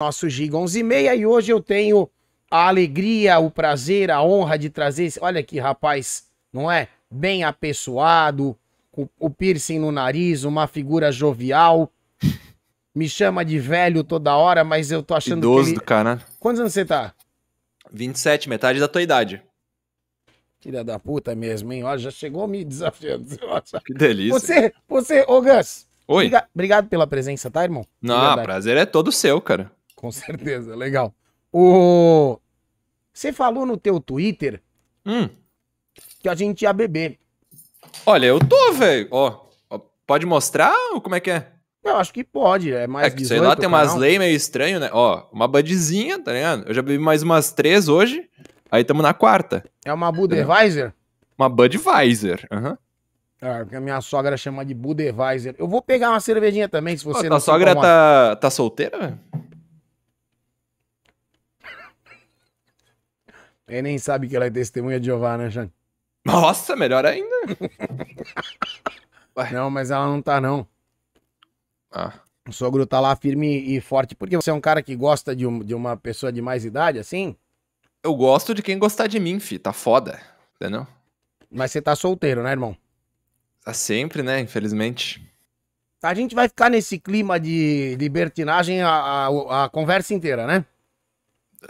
nosso Giga 11 e meia e hoje eu tenho a alegria, o prazer, a honra de trazer, esse- olha aqui rapaz, não é? Bem apessoado, com o piercing no nariz, uma figura jovial, me chama de velho toda hora, mas eu tô achando Idoso que do ele... cara. Quantos anos você tá? 27, metade da tua idade. Filha da puta mesmo, hein? Olha, já chegou me desafiando. Que delícia. Você, você, ô Gus, Oi. briga- obrigado pela presença, tá, irmão? Não, prazer é todo seu, cara. Com certeza, legal. O... Você falou no teu Twitter Hum. que a gente ia beber. Olha, eu tô, velho. Ó, ó, pode mostrar ou como é que é? Eu acho que pode, é mais é que, sei lá, tem umas leis meio estranho, né? Ó, uma budzinha, tá ligado? Eu já bebi mais umas três hoje. Aí tamo na quarta. É uma Budweiser? Uma Budweiser. Aham. É, que a minha sogra chama de Budweiser. Eu vou pegar uma cervejinha também, se você tua não se sogra tá, tá solteira, velho? Ele nem sabe que ela é testemunha de Jeová, né, Jean? Nossa, melhor ainda. Não, mas ela não tá, não. Ah, O sogro tá lá firme e forte. Porque você é um cara que gosta de, um- de uma pessoa de mais idade, assim? eu gosto de quem gostar de mim, fi. Tá foda. Entendeu? Mas você tá solteiro, né, irmão? Tá sempre, né? Infelizmente. A gente vai ficar nesse clima de libertinagem a, a, a conversa inteira, né?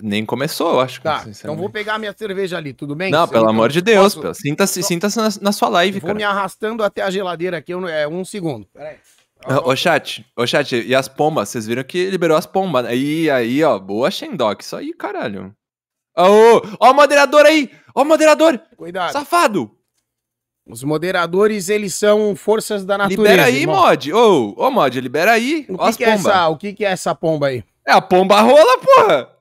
Nem começou, eu acho. Tá, então vou pegar minha cerveja ali, tudo bem? Não, pelo eu- amor de Deus, posso-. Sinta-se sinta na, na sua live, Vou cara. me arrastando até a geladeira aqui, eu é um segundo. Peraí. Ô, chat, ô, chat, e as pombas? Vocês viram que liberou as pombas. né? Aí, aí, ó, boa Shendock. Isso aí, caralho. Ô, ó o moderador aí! Ó o moderador! Cuidado. Safado! Os moderadores, eles são forças da natureza. libera aí, irmão. mod! Ô, ô, mod, libera aí! O que, que é essa, o que, que é essa pomba aí? É a pomba rola, porra!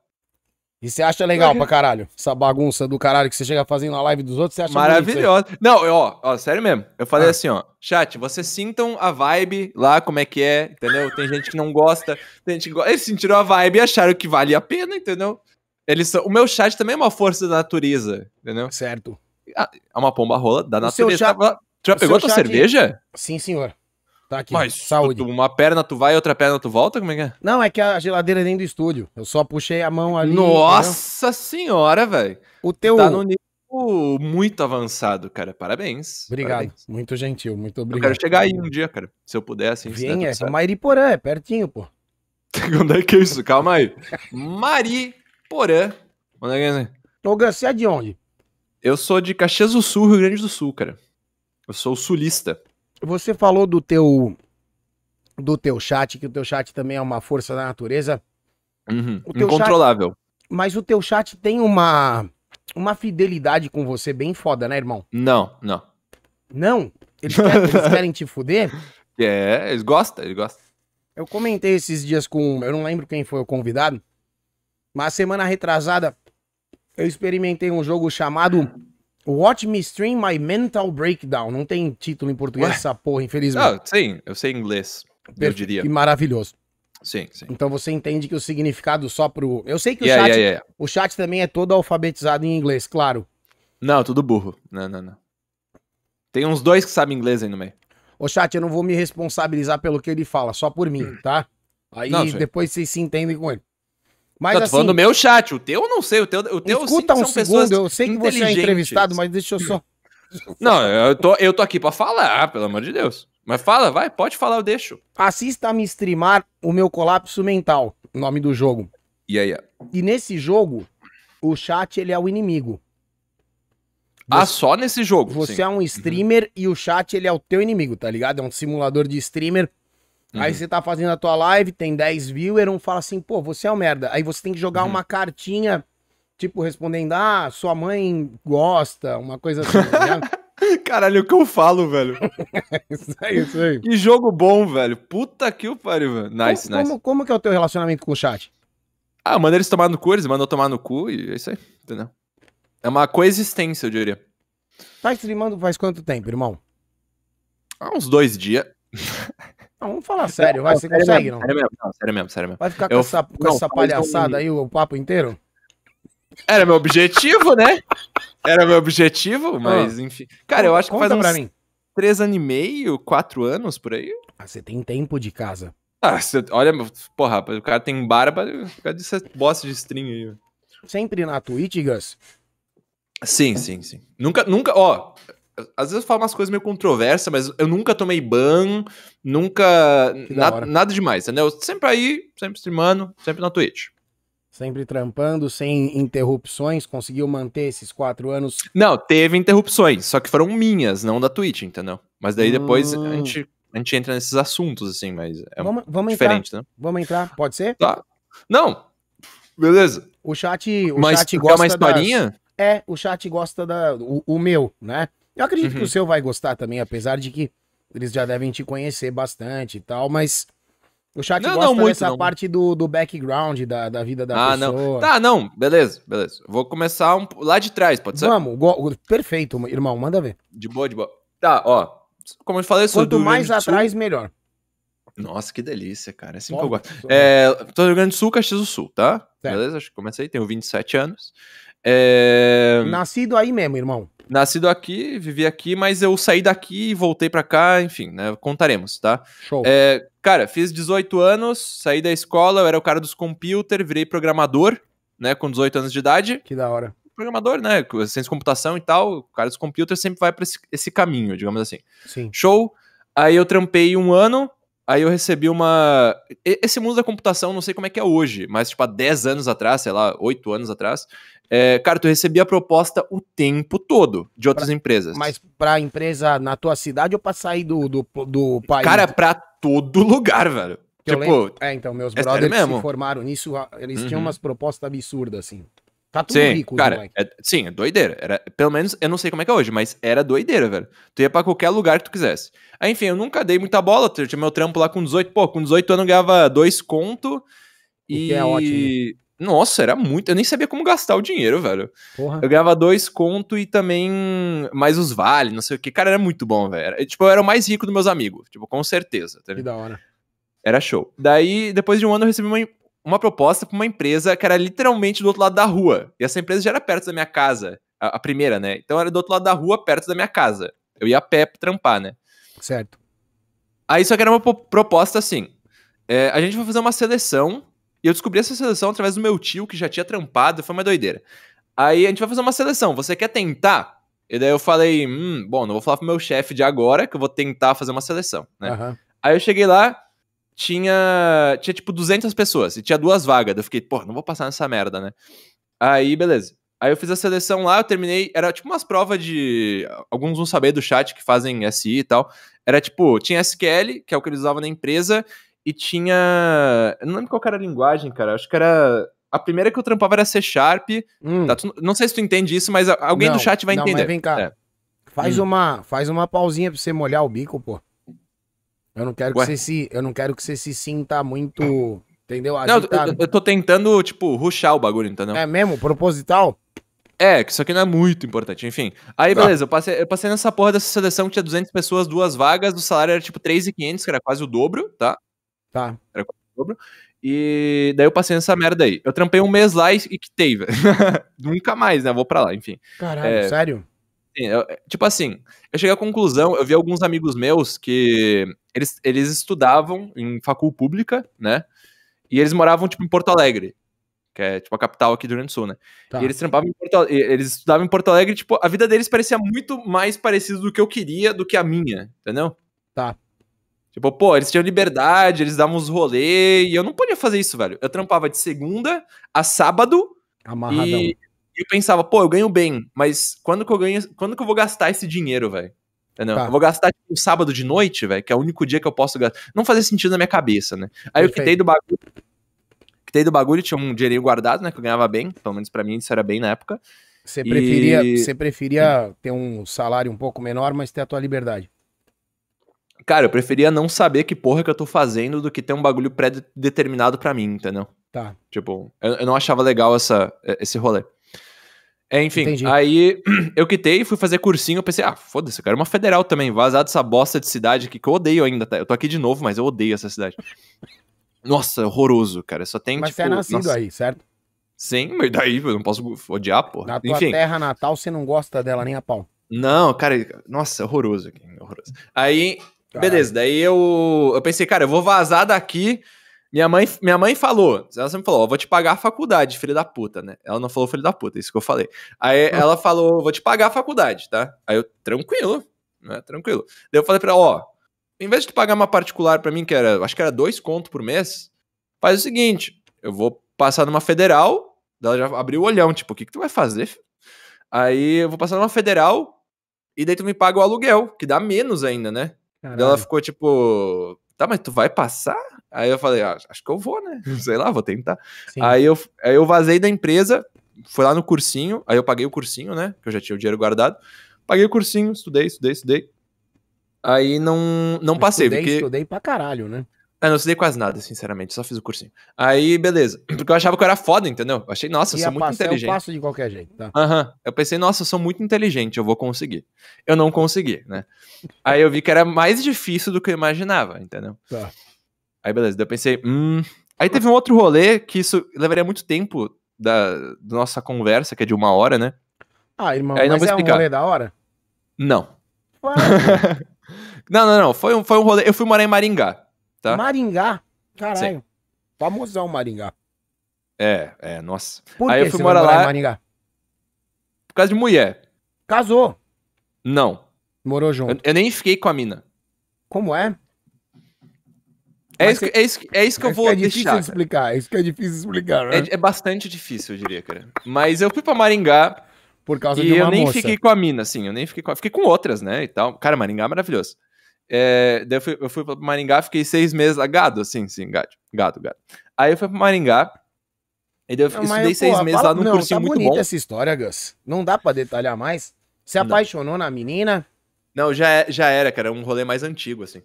E você acha legal pra caralho? Essa bagunça do caralho que você chega fazendo na live dos outros, você acha Maravilhosa. Não, ó, ó, sério mesmo. Eu falei Ah. assim, ó. Chat, vocês sintam a vibe lá, como é que é, entendeu? Tem gente que não gosta, tem gente que gosta. Eles sentiram a vibe e acharam que valia a pena, entendeu? Eles são... O meu chat também é uma força da natureza, entendeu? Certo. É uma pomba rola da O natureza. chat- Tu já pegou tua chat- cerveja? Sim, senhor. Tá aqui. Mas Saúde. tu- uma perna tu vai, outra perna tu volta? Como é que é? Não, é que a geladeira é dentro do estúdio. Eu só puxei a mão ali. Nossa senhora, velho. entendeu? O teu. Tá num nível muito avançado, cara. Parabéns. Obrigado. Parabéns. Muito gentil, muito Eu obrigado. quero chegar aí um dia, cara. Se eu puder, assim. Vem, é certo. Mairiporã, é pertinho, pô. Onde é que é isso? Calma aí. Mari Porã. Onde é que é isso? Gus, você é de onde? Eu sou de Caxias do Sul, Rio Grande do Sul, cara. Eu sou sulista. Você falou do teu do teu chat, que o teu chat também é uma força da natureza, Uhum. O teu Incontrolável. mas o teu chat tem uma uma fidelidade com você bem foda, né, irmão? Não, não. Não? Eles querem, eles querem te fuder? É, eles gostam, eles gostam. Eu comentei esses dias com, eu não lembro quem foi o convidado, mas semana retrasada eu experimentei um jogo chamado Watch Me Stream My Mental Breakdown. Não tem título em português Ué? essa porra, infelizmente. Ah, sim, eu sei inglês. Eu diria. Que maravilhoso. Sim, sim. Então você entende que o significado só pro. Eu sei que o, Yeah, chat, yeah, yeah. o chat também é todo alfabetizado em inglês, claro. Não, tudo burro. Não, não, não. Tem uns dois que sabem inglês aí no meio. Ô chat, eu não vou me responsabilizar pelo que ele fala, só por mim, tá? Aí Não, depois vocês se entendem com ele. Mas Não, tô assim, falando do meu chat. O teu eu não sei. O teu, o teu eu escuta um segundo, eu sei que você é entrevistado, mas deixa eu só. Não, eu tô, eu tô aqui pra falar, pelo amor de Deus. Mas fala, vai, pode falar, eu deixo. Assista a me streamar o meu colapso mental, o nome do jogo. E aí? E nesse jogo, o chat ele é o inimigo. Ah, só nesse jogo. Você sim. é um streamer e o chat ele é o teu inimigo, tá ligado? É um simulador de streamer. Aí Uhum. você tá fazendo a tua live, tem 10 viewers, um fala assim, pô, você é um merda. Aí você tem que jogar Uhum. uma cartinha, tipo, respondendo, ah, sua mãe gosta, uma coisa assim, né? Caralho, o que eu falo, velho? isso aí, isso aí. que jogo bom, velho. Puta que o pariu, velho. Nice, como, nice. Como, como que é o teu relacionamento com o chat? Ah, manda eles tomar no cu, eles mandam tomar no cu e é isso aí, entendeu? É uma coexistência, eu diria. Tá streamando faz quanto tempo, irmão? Há uns dois dias. Não, vamos falar sério, vai, você consegue, não? Sério mesmo, não, sério mesmo, sério mesmo. Vai ficar com Eu- essa, com não, essa palhaçada aí o papo inteiro? Era meu objetivo, né? Era meu objetivo, mas enfim. Cara, eu acho que faz uns pra mim. três anos e meio, quatro anos por aí. Ah, você tem tempo de casa. Ah, você, olha, porra, o cara tem barba, cadê essa bosta de string aí? Sempre na Twitch, Gus? Sim, sim, sim. Nunca, nunca, ó. Às vezes eu falo umas coisas meio controversas, mas eu nunca tomei ban, nunca. Na- nada demais, entendeu? Sempre aí, sempre streamando, sempre na Twitch. Sempre trampando, sem interrupções, conseguiu manter esses quatro anos. Não, teve interrupções, só que foram minhas, não da Twitch, entendeu? Mas daí depois Hum. a, gente, a gente entra nesses assuntos, assim, mas é vamos vamos entrar. diferente, né? Vamos entrar, pode ser? Tá. Não, beleza. O chat, o Mas chat quer gosta uma das- historinha? É, o chat gosta da. O, o meu, né? Eu acredito que Uhum. o seu vai gostar também, apesar de que eles já devem te conhecer bastante e tal, mas o chat Não, gosta não muito, dessa não. parte do, do background da, da vida da Ah, não. pessoa. Tá, não, beleza, beleza. Vou começar um- lá de trás, pode ser? Vamos, go- perfeito, irmão, manda ver. De boa, de boa. Tá, ó. Como eu falei, sou Quanto do mais do Sul. atrás, melhor. Nossa, que delícia, cara. É assim que eu gosto. É, tô no Rio Grande do Sul, Caxias do Sul, tá? Certo. Beleza? Acho que comecei, tenho 27 anos. É, Nascido aí mesmo, irmão. Nascido aqui, vivi aqui, mas eu saí daqui e voltei pra cá, enfim, né? Contaremos, tá? Show. É, cara, fiz 18 anos, saí da escola, eu era o cara dos computer, virei programador, né? Com 18 anos de idade. Que da hora. Programador, né? com Ciência de computação e tal, o cara dos computer sempre vai pra esse, esse caminho, digamos assim. Sim. Show. Aí eu trampei um ano, aí eu recebi uma. Esse mundo da computação, não sei como é que é hoje, mas tipo há 10 anos atrás, sei lá, 8 anos atrás. é, cara, tu recebia proposta o tempo todo de outras empresas. Mas pra empresa na tua cidade ou pra sair do, do, do país? Cara, pra todo lugar, velho. Que tipo, É, então, meus é brothers se formaram nisso, eles tinham Uhum. umas propostas absurdas, assim. Tá tudo sim, rico, cara, é- sim, é doideira. Era, pelo menos, eu não sei como é que é hoje, mas era doideira, velho. Tu ia pra qualquer lugar que tu quisesse. Aí, enfim, eu nunca dei muita bola. Tinha meu trampo lá com 18. Pô, com 18 anos eu ganhava dois conto. E. que é ótimo. Nossa, era muito. Eu nem sabia como gastar o dinheiro, velho. Porra. Eu ganhava dois conto e também mais os vales, não sei o que. Cara, era muito bom, velho. Tipo, eu era o mais rico dos meus amigos. Tipo, com certeza. tá Que da hora. Era show. Daí, depois de um ano, eu recebi uma, uma proposta pra uma empresa que era literalmente do outro lado da rua. E essa empresa já era perto da minha casa. A, a primeira, né? Então era do outro lado da rua, perto da minha casa. Eu ia a pé pra trampar, né? Certo. Aí só que era uma po- proposta assim. é, a gente vai fazer uma seleção. E eu descobri essa seleção através do meu tio, que já tinha trampado. Foi uma doideira. Aí a gente vai fazer uma seleção. Você quer tentar? E daí eu falei, hum, bom, não vou falar pro meu chefe de agora, que eu vou tentar fazer uma seleção, né? Aham. Aí eu cheguei lá, tinha, tinha tipo 200 pessoas e tinha duas vagas. Eu fiquei, pô, não vou passar nessa merda, né? Aí, beleza. Aí eu fiz a seleção lá, eu terminei, era tipo umas provas de, alguns vão saber do chat que fazem SI e tal. Era tipo, tinha SQL, que é o que eles usavam na empresa, e tinha, eu não lembro qual era a linguagem, cara, acho que era, a primeira que eu trampava era C Sharp, Hum, tá? Tu- não sei se tu entende isso, mas alguém Não, do chat vai não, entender. mas vem cá. É. Faz Hum. uma, faz uma pausinha pra você molhar o bico, pô. Eu não quero que Ué? você se, eu não quero que você se sinta muito, entendeu? Não, eu, eu- tô tentando, tipo, ruxar o bagulho, entendeu? É mesmo, proposital? É, que isso aqui não é muito importante, enfim. Aí, Tá. beleza, eu passei, eu passei nessa porra dessa seleção que tinha 200 pessoas, duas vagas, o salário era tipo 3.500, que era quase o dobro, tá? Tá. E daí eu passei nessa merda aí. Eu trampei um mês lá e, e quitei, velho. Nunca mais, né? Vou pra lá, enfim. Caralho, É. sério? Eu- tipo assim, eu cheguei à conclusão, eu vi alguns amigos meus que eles, eles estudavam em facul pública, né? E eles moravam, tipo, em Porto Alegre, que é, tipo, a capital aqui do Rio Grande do Sul, né? Tá. E eles trampavam em Porto Ale- e Eles estudavam em Porto Alegre, tipo, a vida deles parecia muito mais parecida do que eu queria do que a minha, entendeu? Tá. Tipo, pô, eles tinham liberdade, eles davam uns rolê, e eu não podia fazer isso, velho. Eu trampava de segunda a sábado Amarradão. e eu pensava, pô, eu ganho bem, mas quando que eu ganho, quando que eu vou gastar esse dinheiro, velho? Entendeu? Tá. Eu vou gastar tipo, um sábado de noite, velho, que é o único dia que eu posso gastar. Não fazia sentido na minha cabeça, né? Aí eu quitei do bagulho. Quitei do bagulho, tinha um dinheirinho guardado, né? Que eu ganhava bem. Pelo menos pra mim isso era bem na época. Você preferia, E- você preferia ter um salário um pouco menor, mas ter a tua liberdade. Cara, eu preferia não saber que porra que eu tô fazendo do que ter um bagulho pré-determinado pra mim, entendeu? Tá. Tipo, eu, eu não achava legal essa, esse rolê. É, enfim, Entendi. aí eu quitei, fui fazer cursinho, eu pensei, ah, foda-se, eu quero uma federal também, vazar dessa bosta de cidade aqui, que eu odeio ainda, tá? Eu tô aqui de novo, mas eu odeio essa cidade. Nossa, horroroso, cara, só tem, Mas tipo... você é nascido nossa, aí, certo? Sim, mas daí eu não posso odiar, porra. Na tua Enfim, terra natal, você não gosta dela nem a pau. não, cara, nossa, horroroso aqui, horroroso. Aí, Beleza, daí eu, eu pensei, cara, eu vou vazar daqui. Minha mãe, minha mãe falou, ela sempre falou, vou te pagar a faculdade, filho da puta, né? Ela não falou filho da puta, isso que eu falei. Aí Hum. ela falou, vou te pagar a faculdade, tá? Aí eu, tranquilo, né? Tranquilo. Daí eu falei pra ela, ó, em vez de tu pagar uma particular pra mim, que era, acho que era dois contos por mês, faz o seguinte, eu vou passar numa federal, ela já abriu o olhão, tipo, o que que tu vai fazer, filho? Aí eu vou passar numa federal, e daí tu me paga o aluguel, que dá menos ainda, né? Daí ela ficou tipo, tá, mas tu vai passar? Aí eu falei, ah, acho que eu vou, né? Sei lá, vou tentar. Sim. Aí eu, aí eu vazei da empresa, fui lá no cursinho, aí eu paguei o cursinho, né? Que eu já tinha o dinheiro guardado. Paguei o cursinho, estudei, estudei, estudei. Aí não, não passei, estudei, porque. estudei pra caralho, né? Eu não estudei quase nada, sinceramente, só fiz o cursinho. Aí, beleza. Porque eu achava que eu era foda, entendeu? Eu achei, nossa, eu sou muito passar, eu inteligente. passo de qualquer jeito, tá? Aham. Eu pensei, nossa, eu sou muito inteligente, eu vou conseguir. Eu não consegui, né? Aí eu vi que era mais difícil do que eu imaginava, entendeu? Tá. Aí beleza, daí eu pensei, hum. Aí teve um outro rolê que isso levaria muito tempo da, da nossa conversa, que é de uma hora, né? Ah, irmão, Aí não mas vou é um explicar. rolê da hora? Não. Não, não, não. Foi um, foi um rolê. Eu fui morar em Maringá. Tá. Maringá. Caralho. Famosão Maringá. É, é, nossa. Por Aí que eu fui você morar lá- Maringá? Por causa de mulher. Casou. Não. Morou Eu, junto. eu nem fiquei com a mina. Como é? É isso, que- é, isso, é isso que eu Isso vou é difícil deixar. explicar. Isso que é difícil explicar, né? É, é bastante difícil, eu diria, cara. Mas eu fui pra Maringá Por causa e de uma eu nem moça. fiquei com a mina, assim. Eu nem fiquei com. Fiquei com outras, né? E tal. Cara, Maringá é maravilhoso. É, daí eu fui, eu fui pra Maringá, fiquei seis meses lá. Gado, assim, sim, gado. Gado, gado. Aí eu fui pra Maringá. E daí eu Não, estudei mas, seis porra, meses fala- lá num não, cursinho tá muito bom. essa história, Gus. Não dá pra detalhar mais. Você Não. apaixonou na menina, Não, já, é- já era, cara. Um rolê mais antigo, assim.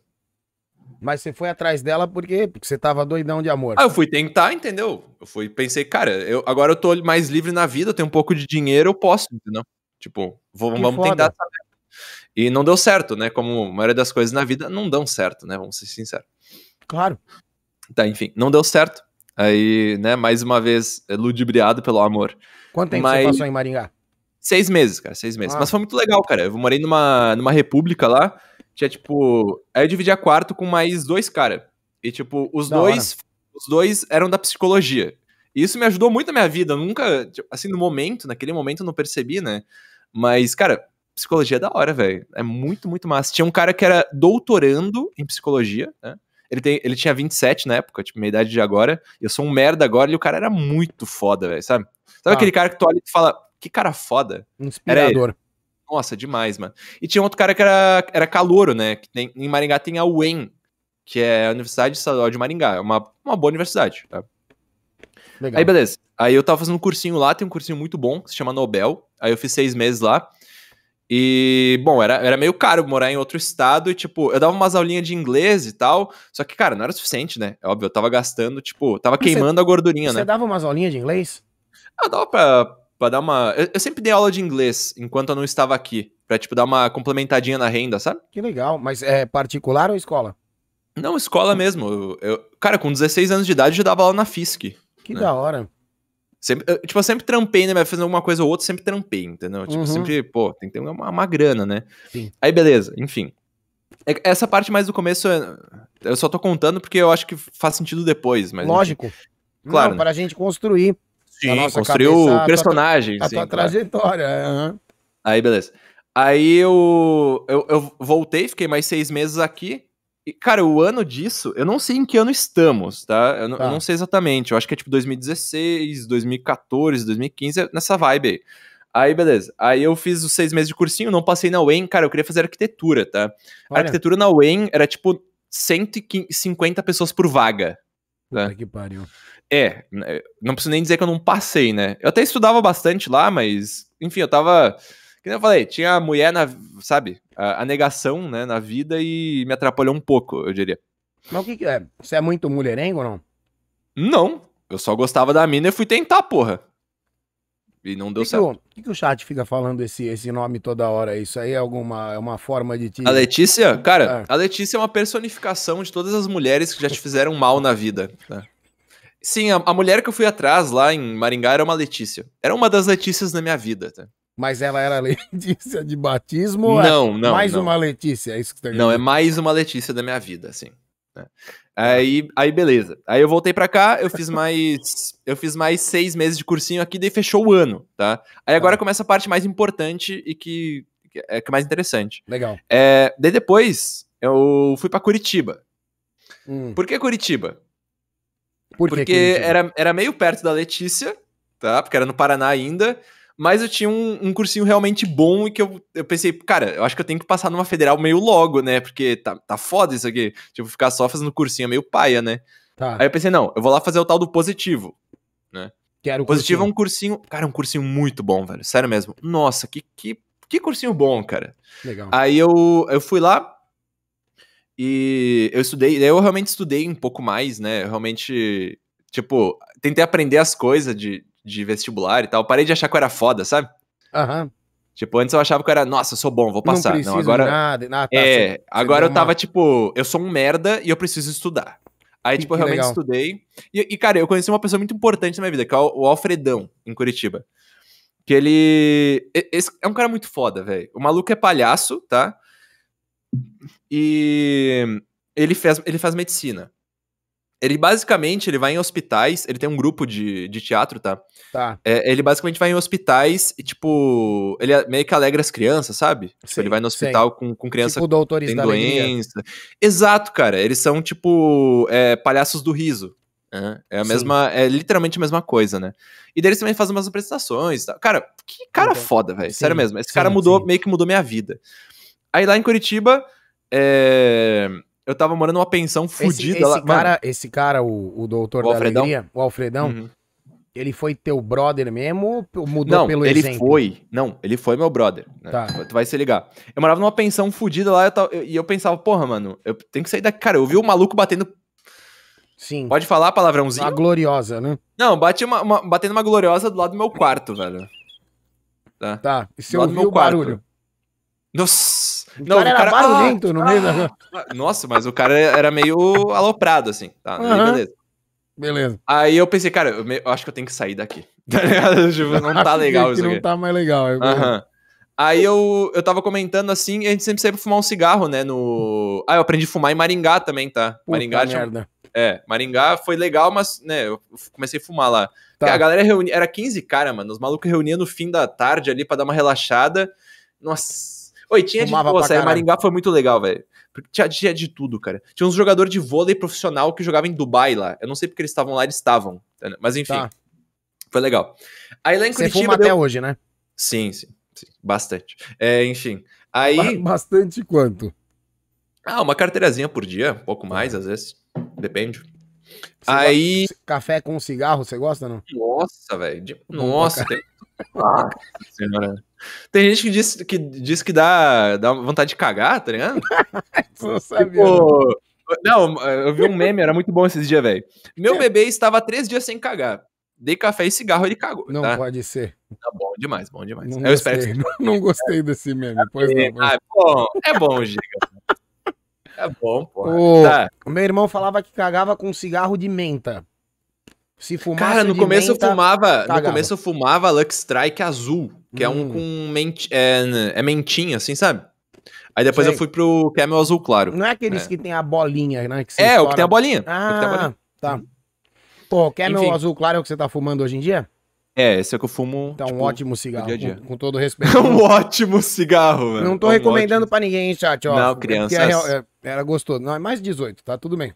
mas você foi atrás dela por quê? Porque você tava doidão de amor. Ah, eu fui tentar, entendeu? Eu fui, pensei, cara, eu, agora eu tô mais livre na vida, eu tenho um pouco de dinheiro, eu posso, entendeu? Tipo, vou- vamos foda. tentar merda. E não deu certo, né? Como a maioria das coisas na vida não dão certo, né? Vamos ser sinceros. Claro. Tá, enfim, não deu certo. Aí, né, mais uma vez, é, ludibriado pelo amor. Quanto tempo Mas- você passou em Maringá? Seis meses, cara, seis meses. Ah. Mas foi muito legal, cara. Eu morei numa, numa república lá, tinha tipo. Aí eu dividia quarto com mais dois caras. E, tipo, os Da dois. Os dois eram da psicologia. E isso me ajudou muito na minha vida. Eu nunca, tipo, assim, no momento, naquele momento eu não percebi, né? Mas, cara, psicologia é da hora, velho. É muito, muito massa. Tinha um cara que era doutorando em psicologia, né? Ele, tem, ele tinha 27 na época, tipo, minha idade de agora. Eu sou um merda agora e o cara era muito foda, velho, sabe? Sabe Ah. aquele cara que tu olha e fala, que cara foda? Inspirador. Nossa, demais, mano. E tinha outro cara que era, era calouro, né? Que tem, em Maringá tem a UEM, que é a Universidade Estadual de Maringá. É uma, uma boa universidade, tá? Legal. Aí, beleza. Aí eu tava fazendo um cursinho lá, tem um cursinho muito bom, que se chama Nobel. Aí eu fiz seis meses lá. E, bom, era, era meio caro morar em outro estado e, tipo, eu dava umas aulinhas de inglês e tal. Só que, cara, não era suficiente, né? É óbvio, eu tava gastando, tipo, tava Mas você- queimando a gordurinha, Você né? dava umas aulinhas de inglês? Ah, dava pra, pra dar uma. Eu, eu sempre dei aula de inglês enquanto eu não estava aqui. Pra, tipo, dar uma complementadinha na renda, sabe? Que legal. Mas é particular ou escola? Não, escola mesmo. Eu, eu- cara, com 16 anos de idade eu já dava aula na FISC. Que Né? da hora. Sempre, eu, tipo, eu sempre trampei, né? Fazendo alguma coisa ou outra, sempre trampei, entendeu? Tipo, Uhum. sempre, pô, tem que ter uma, uma grana, né? Sim. Aí, beleza, enfim. É- Essa parte mais do começo, é- eu só tô contando porque eu acho que faz sentido depois, mas. enfim. Lógico. Claro, Não, né? para a gente construir Sim, nossa construiu cabeça, a o tua- personagem. a sim, tua claro. trajetória. aham. Aí, beleza. Aí eu, eu, eu voltei, fiquei mais seis meses aqui. E, cara, o ano disso, eu não sei em que ano estamos, tá? Eu, não- Tá. eu não sei exatamente. Eu acho que é tipo 2016, 2014, 2015, nessa vibe aí. Aí, beleza. Aí eu fiz os seis meses de cursinho, não passei na UEM. Cara, eu queria fazer arquitetura, tá? A Olha, arquitetura na UEM era tipo 150 pessoas por vaga. puta que pariu. É, né, não preciso nem dizer que eu não passei, né? Eu até estudava bastante lá, mas, enfim, eu tava. Que nem eu falei, tinha a mulher na. Sabe? A, a negação, né, na vida e me atrapalhou um pouco, eu diria. Mas o que, que é? Você é muito mulherengo ou não? Não, eu só gostava da mina e fui tentar, porra. E não deu que, certo. o, que que o chat fica falando esse, esse nome toda hora? Isso aí é alguma é uma forma de te. A Letícia, cara, É. a Letícia é uma personificação de todas as mulheres que já te fizeram mal na vida. tá? Sim, a, a mulher que eu fui atrás lá em Maringá era uma Letícia. Era uma das Letícias na minha vida, tá? Mas ela era Letícia de batismo é Não, não. mais não. uma Letícia? É isso que você tá Não, é mais uma Letícia da minha vida, assim. né? Aí, aí, beleza. Aí eu voltei pra cá, eu fiz mais. Eu fiz mais seis meses de cursinho aqui, daí fechou o ano, tá? Aí agora Tá. começa a parte mais importante e que, que é que é mais interessante. Legal. É, daí depois eu fui pra Curitiba. Hum. Por que Curitiba? Por que Porque Curitiba? era, era meio perto da Letícia, tá? Porque era no Paraná ainda. Mas eu tinha um, um cursinho realmente bom e que eu, eu pensei, cara, eu acho que eu tenho que passar numa federal meio logo, né? Porque tá, tá foda isso aqui. Tipo, ficar só fazendo cursinho é meio paia, né? Tá, Aí eu pensei, não, eu vou lá fazer o tal do positivo. quero O positivo é cursinho. um cursinho, cara, é um cursinho muito bom, velho. Sério mesmo. Nossa, que, que, que cursinho bom, cara. Legal. Aí eu, eu fui lá e eu estudei, daí eu realmente estudei um pouco mais, né? Eu realmente, tipo, tentei aprender as coisas de, de vestibular e tal. Parei de achar que eu era foda, sabe? Aham. Tipo, antes eu achava que eu era, nossa, eu sou bom, vou Não passar. preciso Não, agora. de nada. Ah, tá, é, você- agora deu eu tava uma- tipo, eu sou um merda e eu preciso estudar. Aí, Que- tipo, eu realmente legal. estudei. E, e, cara, eu conheci uma pessoa muito importante na minha vida, que é o o Alfredão, em Curitiba. Que ele. Esse é um cara muito foda, velho. O maluco é palhaço, tá? E ele faz, ele faz medicina. Ele basicamente ele vai em hospitais, ele tem um grupo de, de teatro, tá? Tá. É, ele basicamente vai em hospitais e, tipo, ele meio que alegra as crianças, sabe? Tipo, Sei, ele vai no hospital com, com criança Tipo doutores tem da alegria. doença. Exato, cara. Eles são, tipo, é, palhaços do riso. né? É a Sim. mesma. É literalmente a mesma coisa, né? E daí eles também fazem umas apresentações. e tal. Cara, que cara Então, foda, velho. Sério sim, mesmo. Esse sim, cara mudou, sim. meio que mudou minha vida. Aí lá em Curitiba, é, eu tava morando numa pensão Esse, fudida esse lá. Mano, cara, esse cara, o, o doutor O da Alfredão? alegria, o Alfredão, uhum. ele foi teu brother mesmo ou mudou Não, pelo ele exemplo? foi. Não, ele foi meu brother. né? Tá. Tu vai se ligar. Eu morava numa pensão fudida lá eu tava- eu- e eu pensava, porra, mano, eu tenho que sair daqui. Cara, eu vi o maluco batendo. Sim. Pode falar palavrãozinho? A gloriosa, né? Não, bate uma, uma- batendo uma gloriosa do lado do meu quarto, velho. Tá. Tá. E ouviu meu o barulho? quarto. Nossa! O cara era barulhento no meio da... Ah, Nossa, mas o cara era meio aloprado, assim. Tá, Aham. beleza. Beleza. Aí eu pensei, cara, eu, me- eu acho que eu tenho que sair daqui. Tá ligado? Tipo, não tá legal isso não aqui. tá mais legal. é. Aham. Aí eu, eu tava comentando assim, e a gente sempre saiu pra fumar um cigarro, né? No. Ah, eu aprendi a fumar em Maringá também, tá? Puta Maringá merda. É, Maringá foi legal, mas, né, eu comecei a fumar lá. Tá. A galera reunia, era 15 cara, mano. Os malucos reuniam no fim da tarde ali pra dar uma relaxada. Nossa. Oi, tinha Fumava de. Nossa. Maringá foi muito legal, velho. Porque Tinha, tinha de tudo, cara. Tinha uns jogadores de vôlei profissional que jogavam em Dubai lá. Eu não sei porque eles estavam lá, eles estavam. Mas enfim, Tá. foi legal. Aí lá em Você Curitiba. fuma deu- até hoje, né? Sim, sim, sim, Bastante. É, enfim. Aí. Ba- Bastante quanto? Ah, uma carteirazinha por dia, um pouco mais, às vezes. Depende. Você Aí. gosta- Café com cigarro, você gosta não? Nossa, velho. de- Nossa. Tem... Nossa senhora. Tem gente que diz que, diz que dá, dá vontade de cagar, tá ligado? Não sabia. não. Tipo, não, eu vi um meme, era muito bom esses dias, velho. Meu bebê estava três dias sem cagar. Dei café e cigarro, ele cagou. Não tá? pode ser. Tá bom demais, bom demais. Não eu espero gostei. que Não, não gostei desse meme. Pois não. pois Ah, é bom, é bom, Giga. É bom, pô. Ô, Tá. O meu irmão falava que cagava com cigarro de menta. Se fumasse Cara, no começo menta, eu fumava. No cagava. começo eu fumava Lux Strike azul, que é um Hum. com ment, é, é mentinha, assim, sabe? Aí depois Sei. eu fui pro Camel azul claro. Não é aqueles É. que tem a bolinha, né? que É, o que tem a bolinha. o que tem a bolinha. Ah, tá. Pô, quer meu Enfim. azul claro é o que você tá fumando hoje em dia? É, esse é o que eu fumo. Tá um tipo, ótimo cigarro, dia dia. Com, com todo respeito. É um ótimo cigarro, mano. Não tô É um recomendando ótimo- pra ninguém, hein, chat, ó. Não, É crianças- real- é- era gostoso. Não, é mais 18, tá tudo bem.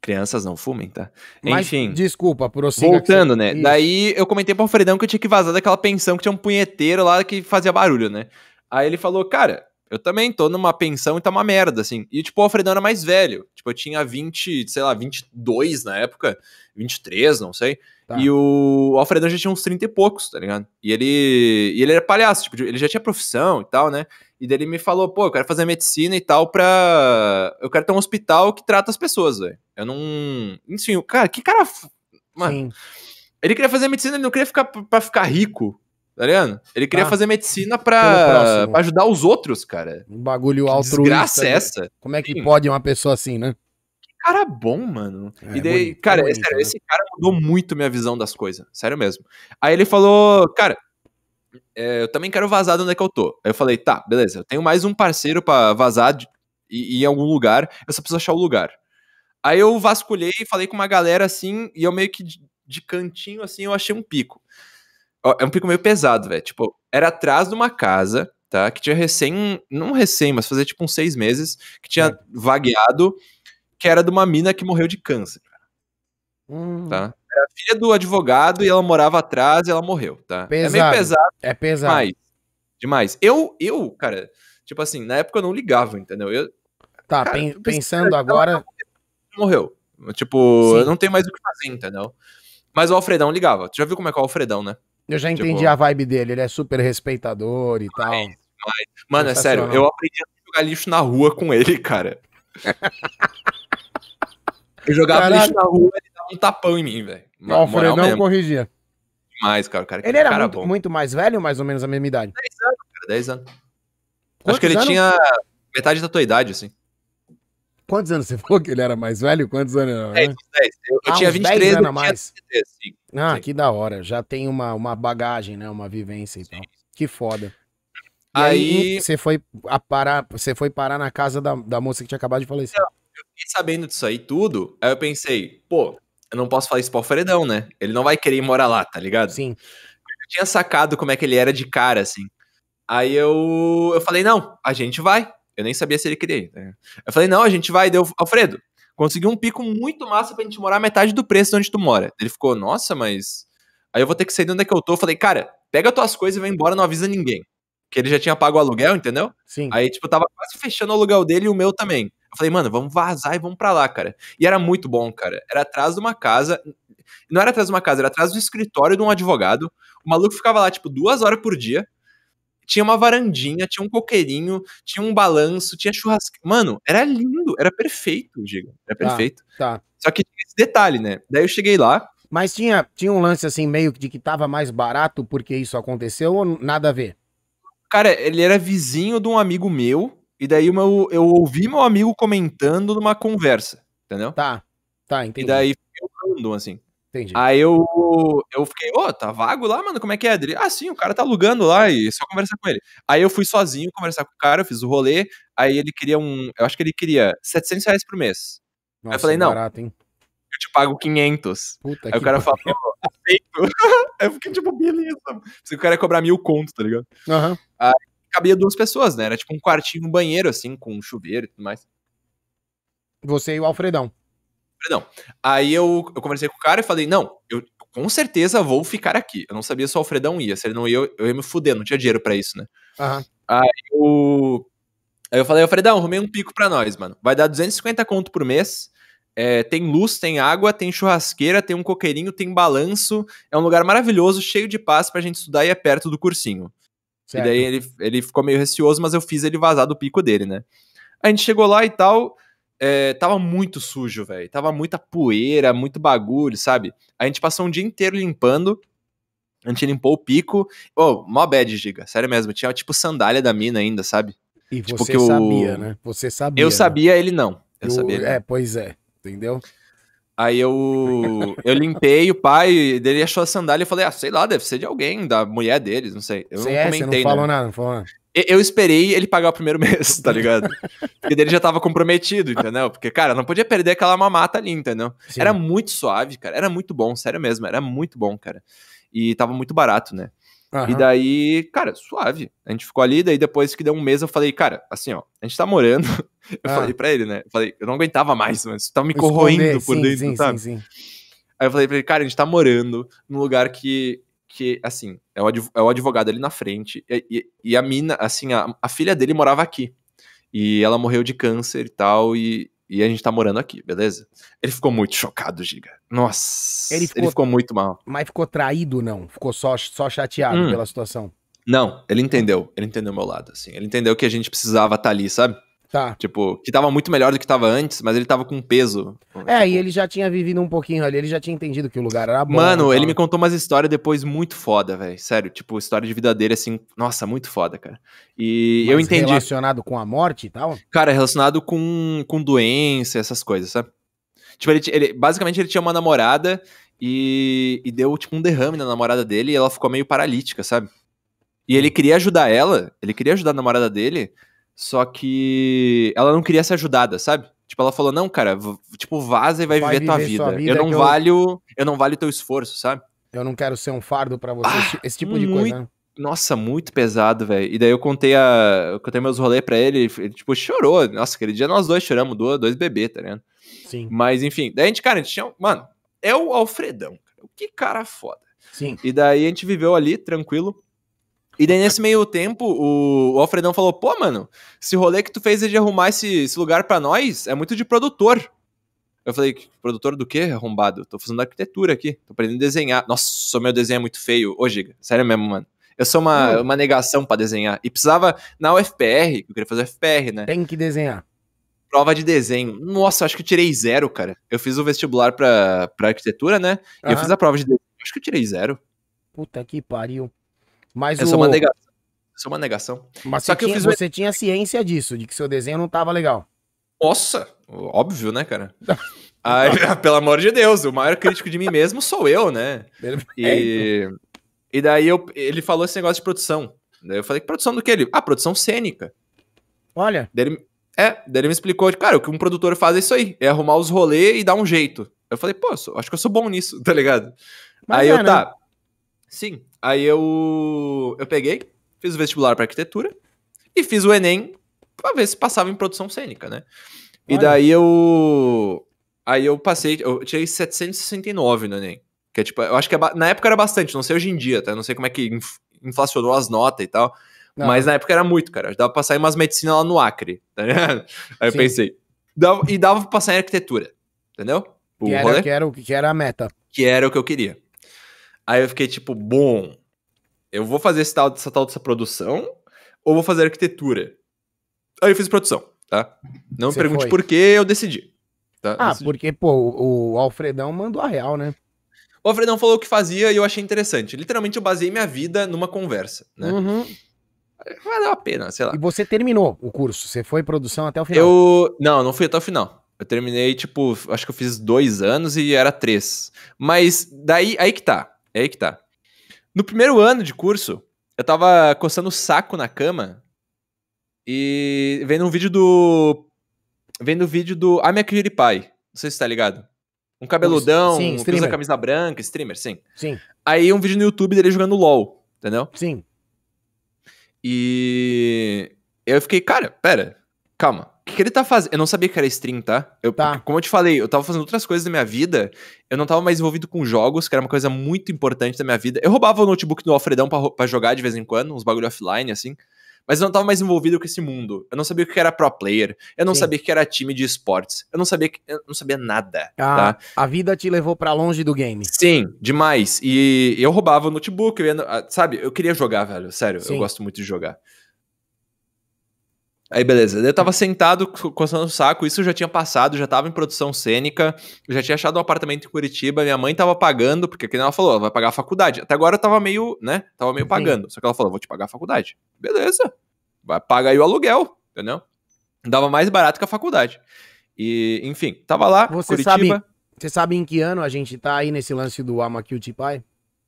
Crianças não fumem, tá? Mas, Enfim. desculpa, prossiga. Voltando, você- né? Isso. Daí eu comentei pro Alfredão que eu tinha que vazar daquela pensão que tinha um punheteiro lá que fazia barulho, né? Aí ele falou, cara, eu também tô numa pensão e tá uma merda, assim. E, tipo, o Alfredão era mais velho. Tipo, eu tinha 20, sei lá, 22 na época, 23, não sei. Tá. E o Alfredão já tinha uns 30 e poucos, tá ligado? E ele, e ele era palhaço, tipo, ele já tinha profissão e tal, né? E daí ele me falou, pô, eu quero fazer medicina e tal pra... Eu quero ter um hospital que trata as pessoas, velho. Eu não... Enfim, o cara, que cara... Mano, Sim. ele queria fazer medicina, ele não queria ficar pra ficar rico, tá ligado? Ele queria Tá. fazer medicina pra, pra ajudar os outros, cara. Um bagulho Que altruísta. desgraça é né? essa? Como é que Sim. pode uma pessoa assim, né? Cara bom, mano. É, e daí, bonito, cara, é é bonito, sério, né? esse cara mudou muito minha visão das coisas. Sério mesmo. Aí ele falou, cara, é, eu também quero vazar de onde é que eu tô. Aí eu falei, tá, beleza, eu tenho mais um parceiro pra vazar de, e ir em algum lugar, eu só preciso achar o lugar. Aí eu vasculhei, falei com uma galera assim, e eu meio que de, de cantinho assim, eu achei um pico. Ó, É um pico meio pesado, velho. Tipo, era atrás de uma casa, tá? Que tinha recém, não recém, mas fazia tipo uns seis meses, que tinha Certo. vagueado, que era de uma mina que morreu de câncer, Hum, tá? Era filha do advogado e ela morava atrás e ela morreu, tá? É meio Pesado. pesado É pesado. demais. Demais. Eu, eu, cara, tipo assim, na época eu não ligava, entendeu? Eu, Tá, Cara, pen- pensando agora. morreu. Tipo, Sim. eu não tenho mais o que fazer, entendeu? Mas o Alfredão ligava. Tu já viu como é que é o Alfredão, né? Eu já Tipo- entendi a vibe dele. Ele é super respeitador e tal. Mano, é sério, eu aprendi a jogar lixo na rua com ele, cara. eu jogava Caralho. lixo na rua, um tapão em mim, velho. O Alfredão corrigia. demais, cara. Cara, Ele era cara muito, muito mais velho ou mais ou menos a mesma idade? 10 anos, cara, 10 anos. Acho Quantos que ele anos? tinha metade da tua idade, assim. Quantos anos você falou que ele era mais velho? Quantos anos era? 10, 10. Eu, eu Ah, tinha uns 10 23 anos a mais. tinha 33, sim. Ah, Sim. que da hora. Já tem uma, uma bagagem, né? Uma vivência e tal. Que foda. E aí, você foi parar, você foi parar na casa da, da moça que tinha acabado de falecer. fiquei sabendo disso aí tudo, aí eu pensei, pô, eu não posso falar isso pro Alfredão, né? Ele não vai querer ir morar lá, tá ligado? Sim. Eu tinha sacado como é que ele era de cara, assim. Aí eu, eu falei, não, a gente vai. Eu nem sabia se ele queria ir. né? Eu falei, não, a gente vai. Deu, Alfredo, consegui um pico muito massa pra gente morar metade do preço de onde tu mora. Ele ficou, nossa, mas. Aí eu vou ter que sair de onde é que eu tô. Eu falei, cara, pega tuas coisas e vai embora, não avisa ninguém. Que ele já tinha pago o aluguel, entendeu? Sim. Aí, tipo, tava quase fechando o aluguel dele e o meu também. Eu falei, mano, vamos vazar e vamos pra lá, cara. E era muito bom, cara. Era atrás de uma casa. Não era atrás de uma casa, era atrás do escritório de um advogado. O maluco ficava lá, tipo, duas horas por dia. Tinha uma varandinha, tinha um coqueirinho, tinha um balanço, tinha churrasco. Mano, era lindo, era perfeito, Giga. Era Tá. perfeito. Tá. Só que tinha esse detalhe, né? Daí eu cheguei lá. Mas tinha, tinha um lance assim, meio de que tava mais barato porque isso aconteceu ou nada a ver? Cara, ele era vizinho de um amigo meu. E daí meu, eu ouvi meu amigo comentando numa conversa, entendeu? Tá. Tá, E entendi. daí eu random, assim. Entendi. Aí eu, eu fiquei, ô, tá vago lá, mano? Como é que é? Ele, ah, sim, o cara tá alugando lá e é só conversar com ele. Aí eu fui sozinho conversar com o cara, eu fiz o rolê. Aí ele queria um. Eu acho que ele queria 700 reais por mês. Nossa, eu falei, não. Barato, hein? Eu te pago 500. Puta Aí o cara falou, aceito. Aí eu fiquei tipo, beleza. Se o cara ia cobrar mil conto, tá ligado? Aham. Cabia duas pessoas, né? Era tipo um quartinho, um banheiro, assim, com um chuveiro e tudo mais. Você e o Alfredão. Perdão. Aí eu, eu conversei com o cara e falei, não, eu com certeza vou ficar aqui. Eu não sabia se o Alfredão ia. Se ele não ia, eu, eu ia me fuder, não tinha dinheiro pra isso, né? Aham. Eu... Aí eu falei, Alfredão, arrumei um pico pra nós, mano. Vai dar 250 conto por mês. É, tem luz, tem água, tem churrasqueira, tem um coqueirinho, tem balanço. É um lugar maravilhoso, cheio de paz pra gente estudar e é perto do cursinho. Certo. E daí ele, ele ficou meio receoso, mas eu fiz ele vazar do pico dele, né? A gente chegou lá e tal. é, tava muito sujo, velho. Tava muita poeira, muito bagulho, sabe? A gente passou um dia inteiro limpando. A gente limpou o pico. Ô, mó bad, giga. Sério mesmo. Tinha tipo sandália da mina ainda, sabe? E tipo você que o- sabia, né? Você sabia. Eu né? sabia, ele não. Eu O- sabia. ele não. É, pois é. Entendeu? Aí eu, eu limpei o pai dele achou a sandália e falei, ah, sei lá, deve ser de alguém, da mulher deles, não sei. Eu Você não é, você comentei, não falou né? nada, não falou nada. Eu esperei ele pagar o primeiro mês, tá ligado? Porque dele já tava comprometido, entendeu? Porque, cara, não podia perder aquela mamata ali, entendeu? Sim. Era muito suave, cara. Era muito bom, sério mesmo. Era muito bom, cara. E tava muito barato, né? Aham. E daí, cara, suave. A gente ficou ali, daí depois que deu um mês, eu falei, cara, assim, ó, a gente tá morando. Eu Ah. falei pra ele, né? Eu falei, eu não aguentava mais, mas isso tava me Esconder, corroendo por sim, dentro, sim, sabe? Sim, sim. Aí eu falei pra ele, cara, a gente tá morando num lugar que, que assim, é o, é o advogado ali na frente, e, e- e a mina, assim, a, a filha dele morava aqui. E ela morreu de câncer e tal, e, e a gente tá morando aqui, beleza? Ele ficou muito chocado, Giga. Nossa, Ele ele ficou- ficou, muito mal. Mas ficou traído, não? Ficou só, só chateado Hum. pela situação. Não, ele entendeu, ele entendeu o meu lado, assim. Ele entendeu que a gente precisava estar ali, sabe? Tá. Tipo, que tava muito melhor do que tava antes, mas ele tava com peso. É, Tipo, e ele já tinha vivido um pouquinho ali, ele já tinha entendido que o lugar era bom. Mano, ele me contou umas histórias depois muito foda, velho. Sério, tipo, história de vida dele, assim, nossa, muito foda, cara. E eu Mas entendi. Relacionado com a morte e tal? Cara, relacionado com, com doença, essas coisas, sabe? Tipo, ele, ele- basicamente ele tinha uma namorada e, e deu, tipo, um derrame na namorada dele e ela ficou meio paralítica, sabe? E ele queria ajudar ela, ele queria ajudar a namorada dele, só que ela não queria ser ajudada, sabe? Tipo, ela falou, não, cara, tipo, vaza e vai, Vai viver, tua vida. vida Eu não eu- valho, eu não valho teu esforço, sabe? Eu não quero ser um fardo pra você, Ah, esse- tipo de muito. coisa, né? Nossa, muito pesado, velho. E daí eu contei a. Eu contei meus rolês pra ele, ele, tipo, chorou. Nossa, aquele dia nós dois choramos, dois, dois bebês, tá ligado? Sim, Mas enfim, daí a gente, cara, a gente tinha. Mano, é o Alfredão. cara. Que cara foda. sim. E daí a gente viveu ali, tranquilo. E daí nesse meio tempo, o, Alfredão falou: pô, mano, esse rolê que tu fez de arrumar esse, esse lugar pra nós é muito de produtor. Eu falei, produtor do quê, arrombado? Tô fazendo arquitetura aqui, tô aprendendo a desenhar. Nossa, meu desenho é muito feio. Ô, Giga, sério mesmo, mano. Eu sou uma, Hum. uma negação pra desenhar. E precisava, na UFPR, eu queria fazer UFPR, né? Tem que desenhar. Prova de desenho. Nossa, eu acho que eu tirei zero, cara. Eu fiz o vestibular pra, pra arquitetura, né? E eu fiz a prova de desenho. Acho que eu tirei zero. Puta que pariu. Mas Eu o... sou uma negação. Eu sou uma negação. Mas Só você, que eu tinha, fiz o- você tinha ciência disso, de que seu desenho não tava legal. Nossa, óbvio, né, cara? Ai, pelo amor de Deus, o maior crítico de mim mesmo sou eu, né? E, e daí eu, ele falou esse negócio de produção. Daí eu falei, produção do que ele? Ah, produção cênica. Olha, Daí ele, é, daí ele me explicou, cara, o que um produtor faz é isso aí, é arrumar os rolês e dar um jeito. Eu falei, pô, eu sou- acho que eu sou bom nisso, tá ligado? Mas aí é, eu, né? tá. Sim. Aí eu, eu peguei, fiz o vestibular pra arquitetura e fiz o Enem pra ver se passava em produção cênica, né? E Olha. daí eu. Aí eu passei, eu tirei 769 no Enem. Que é tipo, eu acho que é na época era bastante, não sei hoje em dia, tá? Eu Não sei como é que inf- inflacionou as notas e tal. Não. Mas na época era muito, cara. Dava pra passar em umas medicinas lá no Acre, tá ligado? Aí eu Sim. pensei. Dava- e dava pra passar em arquitetura, entendeu? O que rolê era, que, era, que era a meta. que era o que eu queria. Aí eu fiquei tipo, bom, eu vou fazer esse tal, essa tal dessa produção ou vou fazer arquitetura? Aí eu fiz produção, tá? Não me pergunte foi. por que eu decidi. Tá? Ah, Decidi. porque, pô, o, o Alfredão mandou a real, né? O Alfredão falou o que fazia e eu achei interessante. Literalmente eu baseei minha vida numa conversa, né? Uhum. Valeu a pena, sei lá. E você terminou o curso, você foi produção até o final. Eu. Não, não fui até o final. Eu terminei, tipo, acho que eu fiz dois anos e era três. Mas daí, aí que tá. É aí que tá. No primeiro ano de curso, eu tava coçando o saco na cama e vendo um vídeo do. Vendo o vídeo do I'm a Cutie Pie. Não sei se tá ligado. Um cabeludão, Sim, que usa camisa branca, streamer, sim. Sim, Aí um vídeo no YouTube dele jogando LOL, entendeu? sim. E eu fiquei, cara, pera, calma. O que, que ele tá fazendo? Eu não sabia que era stream, tá? Eu, Tá. Como eu te falei, eu tava fazendo outras coisas da minha vida. Eu não tava mais envolvido com jogos, que era uma coisa muito importante da minha vida. Eu roubava o notebook do Alfredão pra jogar de vez em quando, uns bagulho offline, assim. Mas eu não tava mais envolvido com esse mundo. Eu não sabia o que era pro player. Eu não Sim. sabia o que era time de esportes. Eu não sabia, que- eu não sabia nada, A, tá? a vida te levou pra longe do game. Sim, demais. E eu roubava o notebook, eu ia ah, sabe? Eu queria jogar, velho. Sério, Sim. eu gosto muito de jogar. Aí, beleza. Eu tava sentado, co- coçando o saco. Isso já tinha passado, já tava em produção cênica. Já tinha achado um apartamento em Curitiba. Minha mãe tava pagando, porque que ela falou, ela vai pagar a faculdade. Até agora eu tava meio, né? Tava meio Sim. pagando. Só que ela falou, vou te pagar a faculdade. Beleza. Vai pagar aí o aluguel, entendeu? Dava mais barato que a faculdade. E, enfim, tava lá, Você Curitiba. Você sabe em que ano a gente tá aí nesse lance do Ama Cutie Pie?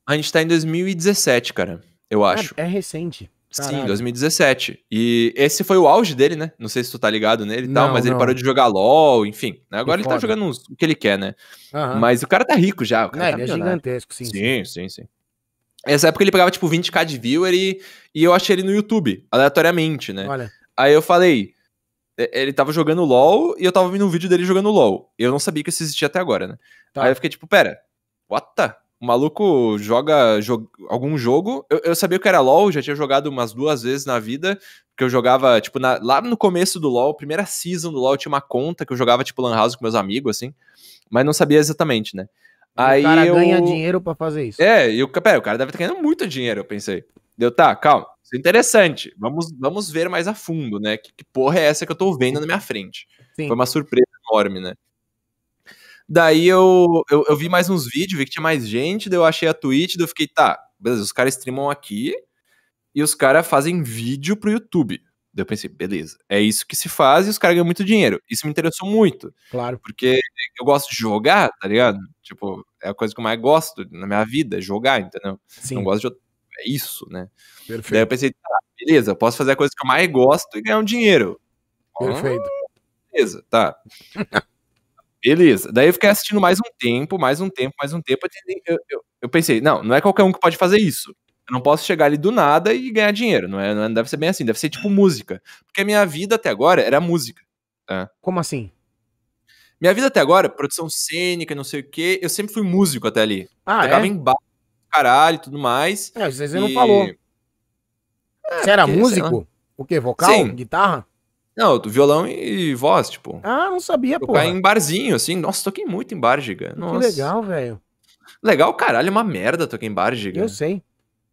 A gente tá em 2017, cara. Eu acho. É, é recente. Sim, Caralho. 2017. E esse foi o auge dele, né? Não sei se tu tá ligado nele e tal, Não, mas ele não. parou de jogar LOL, enfim. né? Agora ele tá foda. jogando uns- o que ele quer, né? Aham. Mas o cara tá rico já. O cara Não, tá ele é gigantesco, sim. sim. Sim, sim, sim. Essa época ele pegava tipo 20k de viewer e, e eu achei ele no YouTube, aleatoriamente, né? Olha, Aí eu falei, ele tava jogando LOL e eu tava vendo um vídeo dele jogando LOL. Eu não sabia que isso existia até agora, né? Tá. Aí eu fiquei tipo, pera, what the? O maluco joga jo- algum jogo. Eu, eu sabia que era LOL, já tinha jogado umas duas vezes na vida. Que eu jogava, tipo, na- lá no começo do LOL, primeira season do LOL, eu tinha uma conta que eu jogava, tipo, Lan House com meus amigos, assim. Mas não sabia exatamente, né? Aí o cara eu... ganha dinheiro pra fazer isso. É, e o, pera, o cara deve estar ganhando muito dinheiro, eu pensei. Deu, tá, calma, isso é interessante. Vamos, vamos ver mais a fundo, né? Que, que porra é essa que eu tô vendo na minha frente? Sim. Foi uma surpresa enorme, né? Daí eu, eu, eu vi mais uns vídeos, vi que tinha mais gente, daí eu achei a Twitch, daí eu fiquei, tá, beleza, os caras streamam aqui e os caras fazem vídeo pro YouTube. Daí eu pensei, beleza, é isso que se faz e os caras ganham muito dinheiro. Isso me interessou muito, Claro. porque eu gosto de jogar, tá ligado? Tipo, é a coisa que eu mais gosto na minha vida, é jogar, entendeu? Sim. Não gosto de. É isso, né? Daí eu Perfeito. pensei, tá, beleza, eu posso fazer a coisa que eu mais gosto e ganhar um dinheiro. Perfeito. Beleza, tá. Beleza. Daí eu fiquei assistindo mais um tempo, mais um tempo, mais um tempo. Eu, eu, eu pensei, não, não é qualquer um que pode fazer isso. Eu não posso chegar ali do nada e ganhar dinheiro. Não, é, não deve ser bem assim, deve ser tipo música. Porque a minha vida até agora era música. Como assim? Minha vida até agora, produção cênica, não sei o quê, eu sempre fui músico até ali. Ah, Tocava é? em bar, caralho e tudo mais. É, você não e- falou. Você era porque, músico? O quê? Vocal? Sim. Guitarra? Não, violão e voz, tipo. Ah, não sabia, pô. Tocar em barzinho, assim. Nossa, toquei muito em bar, giga. Que Nossa. legal, velho. Legal, caralho, é uma merda tocar em bar, giga. Eu sei.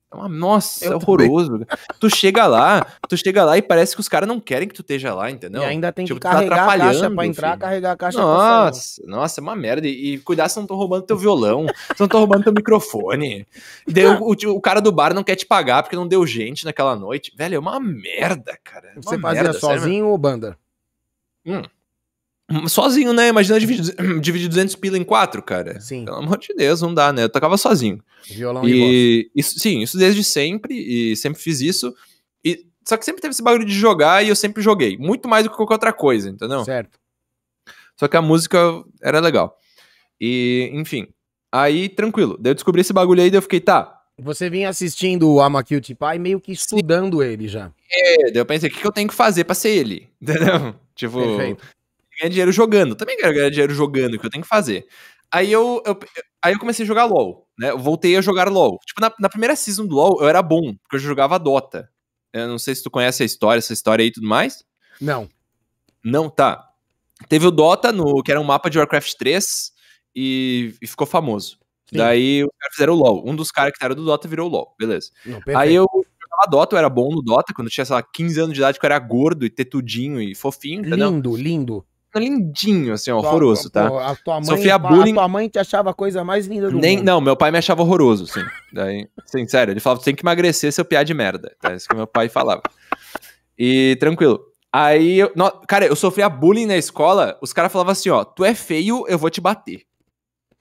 É uma- Nossa, Eu é horroroso. tu chega lá, tu chega lá e parece que os caras não querem que tu esteja lá, entendeu? e ainda tem tipo, que tá carregar a caixa pra entrar, filho. carregar a caixa sair. Nossa, nossa, é uma merda. E, cuidar se não estão roubando teu violão, se não estão roubando teu microfone. E daí o, o- o cara do bar não quer te pagar porque não deu gente naquela noite. Velho, é uma merda, cara. É uma Você fazia merda, sério sozinho ou banda? mesmo. Sozinho, né? Imagina dividir, dividir 200 pila em quatro, cara. Sim. Pelo amor de Deus, não dá, né? Eu tocava sozinho. Violão e. E isso, sim, isso desde sempre, e sempre fiz isso. E, só que sempre teve esse bagulho de jogar e eu sempre joguei. Muito mais do que qualquer outra coisa, entendeu? Certo. Só que a música era legal. E, enfim. Aí, tranquilo. Daí eu descobri esse bagulho aí, daí eu fiquei, tá. Você vinha assistindo o Amakilt Pai meio que estudando ele já. É, daí eu pensei, o que, que eu tenho que fazer pra ser ele? Entendeu? Tipo, Perfeito. Ganhar dinheiro jogando. Também quero ganhar dinheiro jogando, o que eu tenho que fazer. Aí eu, eu- aí eu comecei a jogar LOL, né? Eu voltei a jogar LOL. Tipo, na, na primeira season do LOL, eu era bom, porque eu jogava Dota. Eu não sei se tu conhece a história, essa história aí e tudo mais. Não. Não, tá. Teve o Dota, no, que era um mapa de Warcraft 3, e, e ficou famoso. Sim. Daí os caras fizeram o LoL. Um dos caras que era do Dota virou o LoL, beleza. não. Aí eu jogava Dota, eu era bom no Dota, quando eu tinha, sei lá, 15 anos de idade, que eu era gordo e tetudinho e fofinho, entendeu? Lindo, lindo. Lindinho, assim, ó, horroroso, tá? pô, A tua mãe, Sofria a bullying- tua mãe te achava a coisa mais linda do Nem, mundo. não, meu pai me achava horroroso, sim. Daí, sim, sério, ele falava, tem que emagrecer seu piá de merda. Tá? Isso que meu pai falava. E tranquilo. Aí, eu, no- cara, eu sofria bullying na escola, os caras falavam assim, ó, tu é feio, eu vou te bater.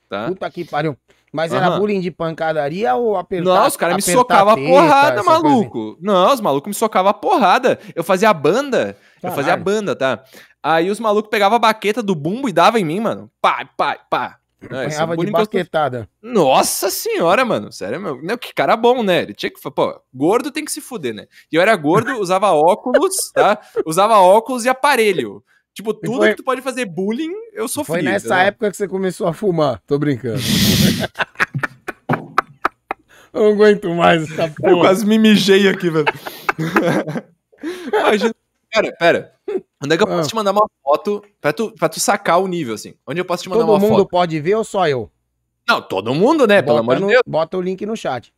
Tá? Puta que pariu. Mas era bullying de pancadaria ou apertar Não, os caras me socavam a porrada, maluco. Não, os malucos me socavam a porrada. Eu fazia a banda. Eu fazia a Caralho. banda, tá? Aí os malucos pegavam a baqueta do bumbo e davam em mim, mano. Pá, pá, pá. Não, Apanhava de bullying gostoso. baquetada. Nossa senhora, mano. Sério, meu. Não, que cara bom, né? Ele tinha que. Pô, gordo tem que se fuder, né? E eu era gordo, usava óculos, tá? Usava óculos e aparelho. Tipo, tudo foi- que tu pode fazer bullying, eu sofri. Foi nessa entendeu? época que você começou a fumar. Tô brincando. Eu não aguento mais essa Eu porra. quase me mijei aqui, velho. Imagina. Pera, pera. Onde é que eu posso Ah. te mandar uma foto pra tu, pra tu sacar o nível, assim? Onde eu posso te mandar Todo uma mundo foto? pode ver ou só eu? Não, todo mundo, né? Pelo bota, amor de Deus. bota o link no chat.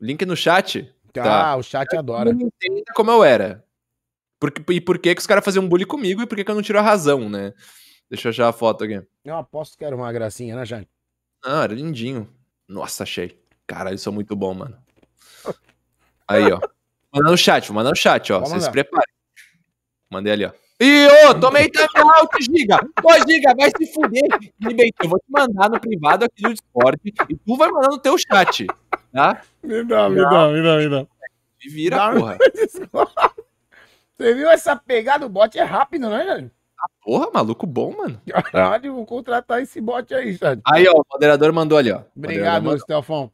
Link no chat. Ah, Tá. o chat adora. Não entenda como eu era. Por, que- e por que, que os caras faziam bullying comigo e por que, que eu não tiro a razão, né? Deixa eu achar a foto aqui. Eu aposto que era uma gracinha, né, Jane? Ah, era lindinho. Nossa, achei. Caralho, isso é muito bom, mano. Aí, ó. Manda no chat, manda no chat, ó. Vocês se mandar. preparem. Mandei ali, ó. Ih, ô, tomei time out, Giga. Ô, Giga, vai se fuder. Eu vou te mandar no privado aqui do Discord e tu vai mandar no teu chat, tá? Me dá, me dá, me dá, me dá. E vira, Dá- porra. Você viu essa pegada? O bot é rápido, né, Jane? Porra, maluco bom, mano. Caralho, vou contratar esse bot aí, Jane. Aí, ó, o moderador mandou ali, ó. Obrigado. Stelfon.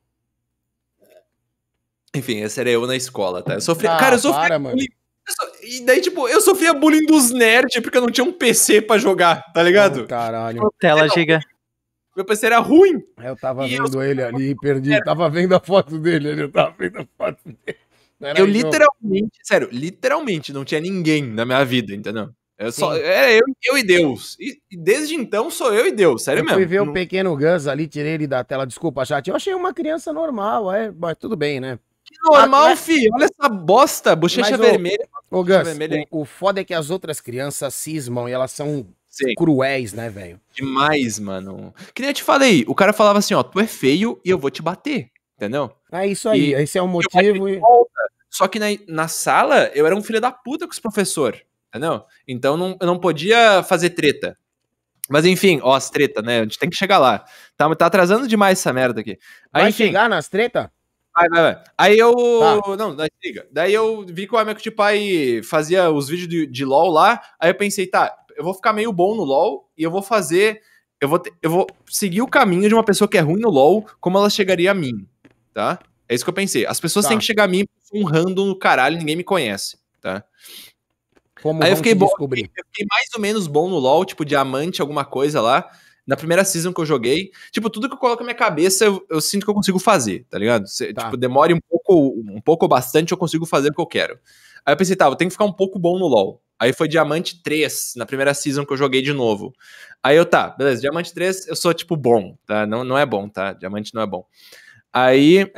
Enfim, esse era eu na escola, tá? Eu sofria. Ah, cara, eu sofria para, mano. Eu E daí, tipo, eu sofria bullying dos nerds porque eu não tinha um PC pra jogar, tá ligado? Oh, caralho. Tela giga. Meu PC era ruim. Eu tava E eu vendo ele ali e perdi. Tava vendo a foto dele ali. Eu tava vendo a foto dele. Era eu jogo. literalmente, sério, literalmente não tinha ninguém na minha vida, entendeu? Eu só, era eu, eu e Deus. E, e desde então sou eu e Deus, sério Eu mesmo. fui ver o Não- pequeno Gus ali, tirei ele da tela. Desculpa, chat. Eu achei uma criança normal, é, mas tudo bem, né? Que normal, Mas- filho. Olha essa bosta, bochecha Mas, ô, vermelha. Ô, Gus, vermelho aí. o, o foda é que as outras crianças cismam e elas são Sim, cruéis, né, velho? demais, mano. Que nem eu te falei, o cara falava assim, ó, tu é feio e eu vou te bater, entendeu? É isso aí, E- esse é o motivo. E... Só que na, na sala, eu era um filho da puta com os professor, entendeu? Então não, eu não podia fazer treta. Mas enfim, ó, as treta, né? A gente tem que chegar lá. Tá, tá atrasando demais essa merda aqui. Aí, Vai enfim, chegar nas treta? Vai, vai, vai. Aí eu. Tá. Não, daí liga. Daí eu vi que o Amico de Pai fazia os vídeos de, de LOL lá. Aí eu pensei, tá, eu vou ficar meio bom no LOL e eu vou fazer. Eu vou, te- eu vou seguir o caminho de uma pessoa que é ruim no LOL, como ela chegaria a mim, tá? É isso que eu pensei. As pessoas Tá. têm que chegar a mim um random no caralho, ninguém me conhece, tá? Como Aí eu fiquei bom. descobrir? Eu fiquei mais ou menos bom no LoL, tipo, diamante, alguma coisa lá. Na primeira season que eu joguei. Tipo, tudo que eu coloco na minha cabeça, eu, eu sinto que eu consigo fazer, tá ligado? Se, Tá. Tipo, demore um pouco, um pouco ou bastante, eu consigo fazer o que eu quero. Aí eu pensei, tá, eu tenho que ficar um pouco bom no LoL. Aí foi Diamante 3, na primeira season que eu joguei de novo. Aí eu, tá, beleza, Diamante 3, eu sou, tipo, bom, tá? Não, não é bom, tá? Diamante não é bom. Aí.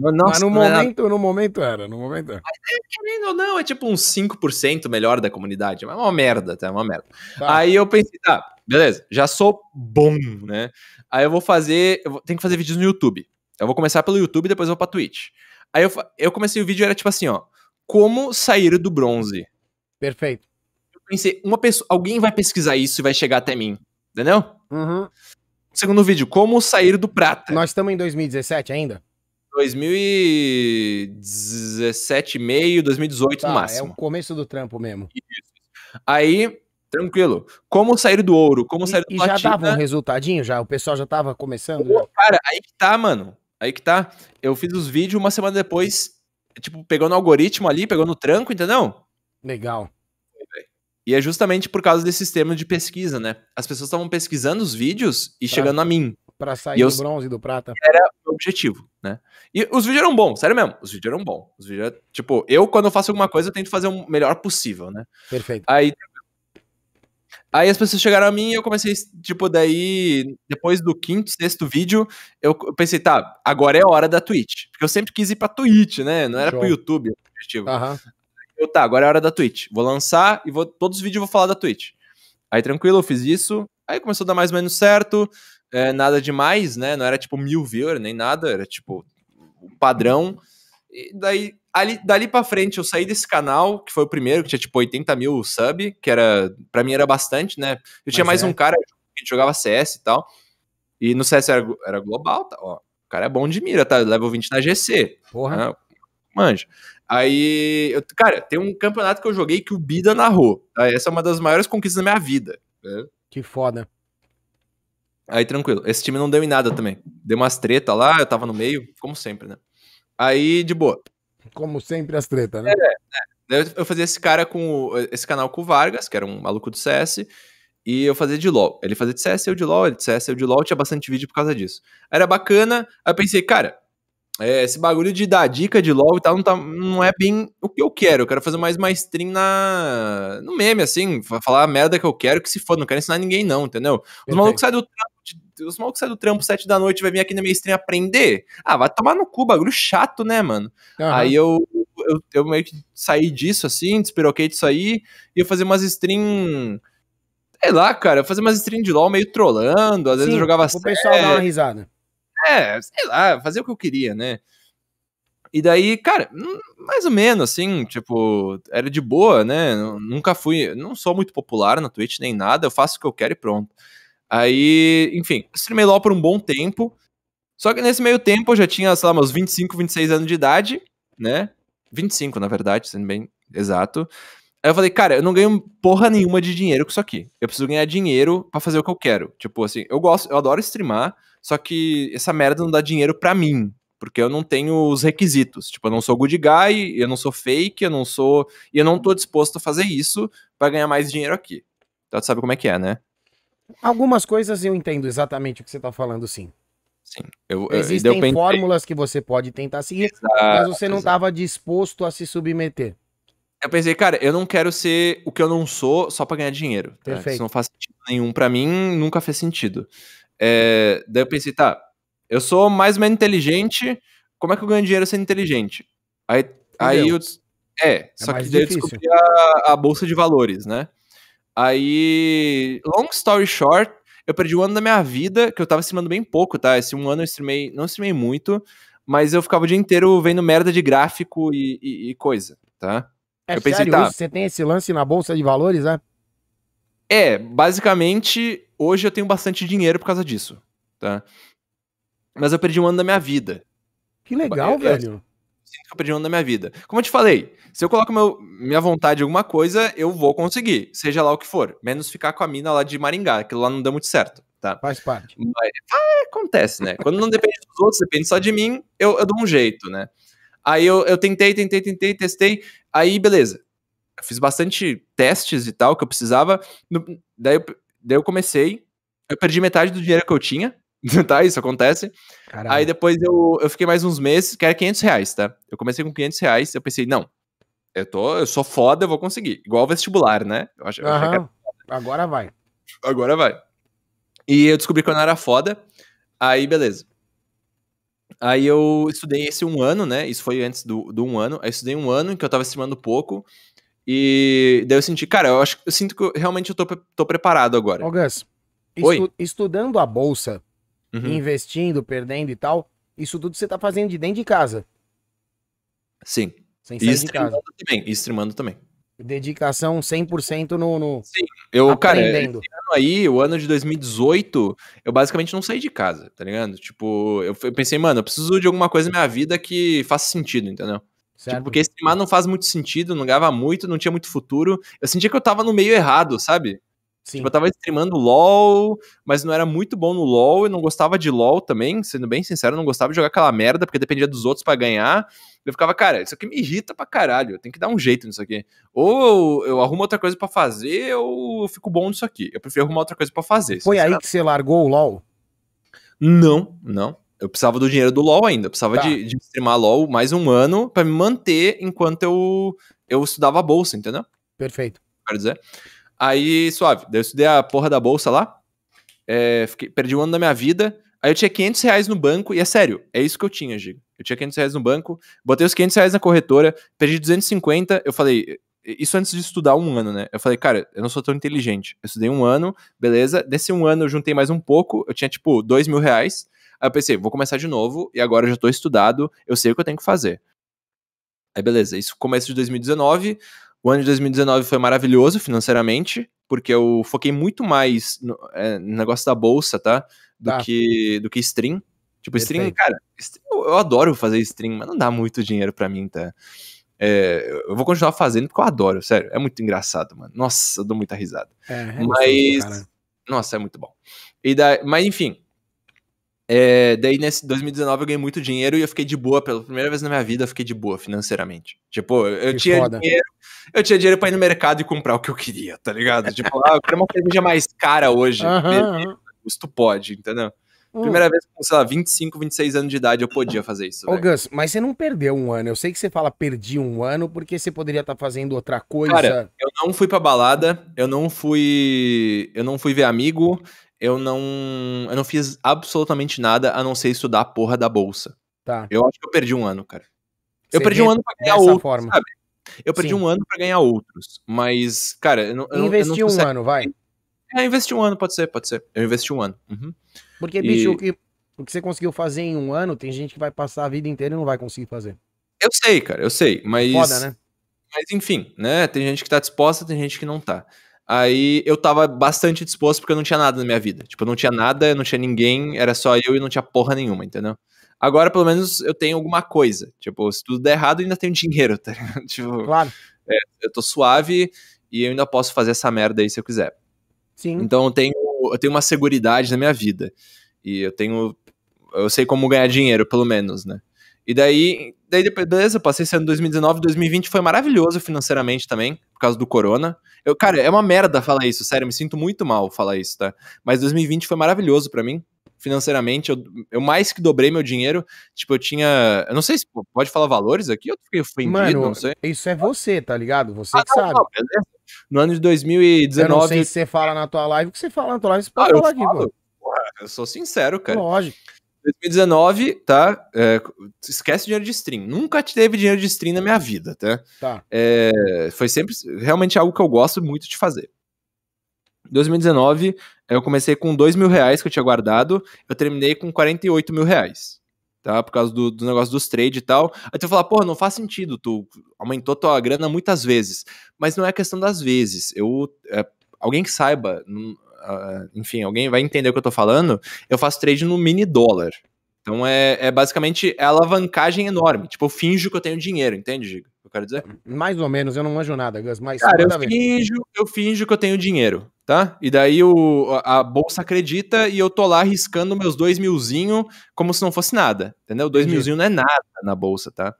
Mas Nossa, no é nada- momento, no momento era, no momento era. querendo ou não, é tipo uns 5% melhor da comunidade. É uma merda, tá? É uma merda. Tá. Aí eu pensei, tá, beleza, já sou bom, né? Aí eu vou fazer, eu vou, tenho que fazer vídeos no YouTube. Eu vou começar pelo YouTube, depois eu vou pra Twitch. Aí eu, eu comecei o vídeo, era tipo assim, ó, como sair do bronze. Perfeito. Eu pensei, uma pessoa, alguém vai pesquisar isso e vai chegar até mim, entendeu? Uhum. Segundo vídeo, como sair do prata. Nós estamos em 2017 ainda? 2017 e meio, 2018 Tá, no é máximo. o começo do trampo mesmo. Aí, tranquilo. Como sair do ouro, como sair do E, e já platina. dava um resultadinho já? O pessoal já tava começando? já? Cara, aí que tá, mano. Aí que tá. Eu fiz os vídeos uma semana depois, tipo, pegou no algoritmo ali, pegou no tranco, entendeu? Legal. E é justamente por causa desse sistema de pesquisa, né? As pessoas estavam pesquisando os vídeos e Pra- chegando a mim. Pra sair eu- do bronze e do prata. o objetivo, né? E os vídeos eram bons, sério mesmo. Os vídeos eram bons. Os vídeos, eram- tipo, eu quando eu faço alguma coisa, eu tento fazer o melhor possível, né? Perfeito. Aí Aí as pessoas chegaram a mim e eu comecei, tipo, daí, depois do quinto, sexto vídeo, eu pensei, tá, agora é a hora da Twitch. Porque eu sempre quis ir pra Twitch, né? Não era Show. pro YouTube o objetivo. Aham. Eu, tá, agora é a hora da Twitch. Vou lançar e vou, todos os vídeos eu vou falar da Twitch. Aí tranquilo, eu fiz isso. Aí começou a dar mais ou menos certo. é, nada demais, né? Não era tipo mil viewers, nem nada. Era tipo um padrão. E daí, ali, dali pra frente, eu saí desse canal, que foi o primeiro, que tinha tipo 80 mil sub, que era, pra mim era bastante, né? Eu tinha Mas mais é. um cara que jogava CS e tal. E no CS era, era global, tá? Ó, o cara é bom de mira, tá? Level 20 na GC. Porra. Ah, manja. Aí, eu- cara, tem um campeonato que eu joguei que o Bida narrou. tá? Essa é uma das maiores conquistas da minha vida. Que foda. Aí, tranquilo. Esse time não deu em nada também. Deu umas treta lá, eu tava no meio, como sempre, né? Aí, de boa. Como sempre as tretas, né? Daí Eu eu fazia esse cara com esse canal com o Vargas, que era um maluco do CS, e eu fazia de LoL. Ele fazia de CS, eu de LoL, ele de CS, eu de LoL, tinha bastante vídeo por causa disso. Era bacana, aí eu pensei, cara, é, esse bagulho de dar dica de LoL e tal não, tá- não é bem o que eu quero. Eu quero fazer mais uma stream na, no meme, assim, fa- falar a merda que eu quero, que se for, não quero ensinar ninguém não, entendeu? Os Perfeito. malucos saem do trampo, os malucos saem do trampo sete da noite, vai vir aqui na minha stream aprender. Ah, vai tomar no cu, bagulho chato, né, mano? Aham. Aí eu, eu, eu meio que saí disso, assim, despiroquei disso aí, e eu fazia umas stream. Sei lá, cara, eu fazia umas stream de LOL meio trollando, às vezes Sim, eu jogava O pessoal dá uma risada. É, sei lá, fazer o que eu queria, né? E daí, cara, hum, mais ou menos, assim, tipo, era de boa, né? Nu- Nunca fui, não sou muito popular na Twitch nem nada, eu faço o que eu quero e pronto. Aí, enfim, streamei LOL por um bom tempo. Só que nesse meio tempo eu já tinha, sei lá, meus 25, 26 anos de idade, né? 25, na verdade, sendo bem exato. Aí eu falei, cara, eu não ganho porra nenhuma de dinheiro com isso aqui. Eu preciso ganhar dinheiro pra fazer o que eu quero. Tipo assim, eu gosto, eu adoro streamar, só que essa merda não dá dinheiro pra mim. Porque eu não tenho os requisitos. Tipo, eu não sou good guy, eu não sou fake, eu não sou. E eu não tô disposto a fazer isso pra ganhar mais dinheiro aqui. Então tu sabe como é que é, né? Algumas coisas eu entendo exatamente o que você tá falando, sim. Sim. Eu, eu- Existem eu pensei- fórmulas que você pode tentar seguir, mas você não exato. tava disposto a se submeter. Eu pensei, cara, eu não quero ser o que eu não sou só pra ganhar dinheiro. tá? Perfeito. Isso não faz sentido nenhum pra mim, nunca fez sentido. É, daí eu pensei, tá, eu sou mais ou menos inteligente, como é que eu ganho dinheiro sendo inteligente? Aí, aí eu. É, só mais que daí eu difícil. descobri a, a bolsa de valores, né? Aí, long story short, eu perdi um ano da minha vida, que eu tava streamando bem pouco, tá? Esse um ano eu streamei, não streamei muito, mas eu ficava o dia inteiro vendo merda de gráfico e, e- e coisa, tá? É Eu pensei, sério tá. isso? Você tem esse lance na bolsa de valores, né? É, basicamente, hoje eu tenho bastante dinheiro por causa disso, tá? Mas eu perdi um ano da minha vida. Que legal, Eu- eu- velho. sinto que eu perdi um ano da minha vida. Como eu te falei, se eu coloco meu, minha vontade em alguma coisa, eu vou conseguir, seja lá o que for. Menos ficar com a mina lá de Maringá, aquilo lá não deu muito certo, tá? Faz parte. Mas ah, acontece, né? Quando não depende dos outros, depende só de mim, eu, eu dou um jeito, né? Aí eu, eu tentei, tentei, tentei, testei. Aí, beleza. Eu fiz bastante testes e tal que eu precisava. Daí, eu, daí eu comecei. Eu perdi metade do dinheiro que eu tinha. Tá, isso acontece. Aí depois eu, eu fiquei mais uns meses, que era 500 reais, tá? Eu comecei com 500 reais, eu pensei, não, eu, tô, eu sou foda, eu vou conseguir. Igual o vestibular, né? Eu acho, eu achei que era. Agora vai. Agora vai. E eu descobri que eu não era foda. Aí, beleza. Aí eu estudei esse um ano, né? Isso foi antes do, do um ano. Aí eu estudei um ano em que eu tava streamando pouco. E daí eu senti, cara, eu acho eu sinto que eu, realmente eu tô, tô preparado agora. Ô, Gus, Oi. estu- estudando a bolsa, Uhum. investindo, perdendo e tal, isso tudo você tá fazendo de dentro de casa, Sim. sem E sair de streamando casa. também. E streamando também. Dedicação 100% no, no Eu, cara, esse aprendendo. ano aí, o ano de 2018, eu basicamente não saí de casa, tá ligado? Tipo, eu, eu pensei, mano, eu preciso de alguma coisa na minha vida que faça sentido, entendeu? Tipo, porque streamar não faz muito sentido, não ganhava muito, não tinha muito futuro. Eu sentia que eu tava no meio errado, sabe? Sim. Tipo, eu tava streamando LOL, mas não era muito bom no LOL, eu não gostava de LOL também, sendo bem sincero, não gostava de jogar aquela merda, porque dependia dos outros pra ganhar. Eu ficava, cara, isso aqui me irrita pra caralho, eu tenho que dar um jeito nisso aqui. Ou eu, arrumo outra coisa pra fazer, ou eu fico bom nisso aqui. Eu prefiro arrumar outra coisa pra fazer. Foi aí que você largou o LoL? Não, não. Eu precisava do dinheiro do LoL ainda. Eu precisava Tá. de, de streamar LoL mais um ano pra me manter enquanto eu, eu estudava a bolsa, entendeu? Perfeito. quero dizer. Aí, suave. Daí eu estudei a porra da bolsa lá. É, fiquei- perdi um ano da minha vida. Aí eu tinha 500 reais no banco. E é sério, é isso que eu tinha, Gigo. Eu tinha 500 reais no banco. Botei os 500 reais na corretora. Perdi 250. Eu falei... Isso antes de estudar um ano, né? Eu falei, cara, eu não sou tão inteligente. Eu estudei um ano, beleza. Desse um ano eu juntei mais um pouco. Eu tinha, tipo, dois mil reais. Aí eu pensei, vou começar de novo. E agora eu já tô estudado. Eu sei o que eu tenho que fazer. Aí beleza, isso começo de 2019. O ano de 2019 foi maravilhoso financeiramente, porque eu foquei muito mais no, é, no negócio da bolsa, tá? Do, Tá. Que, do que stream. Tipo, stream, Perfeito. cara, stream, eu, adoro fazer stream, mas não dá muito dinheiro pra mim, tá? É, eu vou continuar fazendo porque eu adoro, sério. É muito engraçado, mano. Nossa, eu dou muita risada. É, é Mas. Nossa, é muito bom. E daí, mas enfim. É, daí nesse 2019 eu ganhei muito dinheiro e eu fiquei de boa. Pela primeira vez na minha vida eu fiquei de boa financeiramente. Tipo, eu, Que tinha foda. dinheiro. Eu tinha dinheiro pra ir no mercado e comprar o que eu queria, tá ligado? Tipo, ah, eu quero uma cerveja mais cara hoje. Isso pode, entendeu? Hum. Primeira vez com, sei lá, 25, 26 anos de idade eu podia fazer isso. Ô. Gus, mas você não perdeu um ano. Eu sei que você fala perdi um ano porque você poderia estar fazendo outra coisa. Cara, Eu não fui pra balada, eu não fui. Eu não fui ver amigo, eu não. Eu não fiz absolutamente nada a não ser estudar a porra da bolsa. tá. Eu acho que eu perdi um ano, cara. Eu Você perdi vê um ano pra ganhar outros, forma. sabe? Eu perdi Sim. um ano pra ganhar outros. Mas, cara, eu não. Eu não- eu um ano, vai. É, investi um ano, pode ser, pode ser. Eu investi um ano. Uhum. Porque, E- bicho, o que, o que você conseguiu fazer em um ano, tem gente que vai passar a vida inteira e não vai conseguir fazer. Eu sei, cara, eu sei. Mas. Foda, né? Mas enfim, né? Tem gente que tá disposta, tem gente que não tá. Aí eu tava bastante disposto porque eu não tinha nada na minha vida. Tipo, eu não tinha nada, não tinha ninguém, era só eu e não tinha porra nenhuma, entendeu? Agora, pelo menos, eu tenho alguma coisa. Tipo, se tudo der errado, eu ainda tenho dinheiro, tá ligado? Tipo, Claro. eu tô suave e eu ainda posso fazer essa merda aí se eu quiser. Sim. Então eu tenho, eu tenho uma seguridade na minha vida. E eu tenho. Eu sei como ganhar dinheiro, pelo menos, né? E daí, daí depois, beleza, passei esse ano 2019, 2020 foi maravilhoso financeiramente também, por causa do corona. Eu, cara, é uma merda falar isso, sério, me sinto muito mal falar isso, tá? Mas 2020 foi maravilhoso pra mim, financeiramente. Eu, eu mais que dobrei meu dinheiro. Tipo, eu tinha. Eu não sei se pode falar valores aqui, eu fiquei ofendido, Mano, não sei. isso é você, tá ligado? Você Ah, que não, sabe. não, beleza. No ano de Eu não 2019. sei se você fala na tua live, o que você fala na tua live, você Ah, pode eu falar aqui, pô. Eu sou sincero, cara. Lógico. 2019, tá? É, esquece dinheiro de stream. Nunca teve dinheiro de stream na minha vida, tá? Tá. É, foi sempre realmente algo que eu gosto muito de fazer. 2019, eu comecei com 2 mil reais que eu tinha guardado, eu terminei com 48 mil reais. Tá? Por causa do, do negócio dos trade e tal. Aí tu fala, porra, não faz sentido, tu aumentou tua grana muitas vezes. Mas não é questão das vezes. Eu. é, alguém que saiba, enfim, alguém vai entender o que eu tô falando. Eu faço trade no mini dólar. Então é, é basicamente é alavancagem enorme. Tipo, eu finjo que eu tenho dinheiro, entende, Giga? Eu quero dizer. Mais ou menos, eu não manjo nada, Gus, mas Cara, eu finjo, eu finjo que eu tenho dinheiro, tá? E daí o, a a bolsa acredita e eu tô lá riscando meus dois milzinho como se não fosse nada, entendeu? Dois Entendi. milzinho não é nada na bolsa, tá?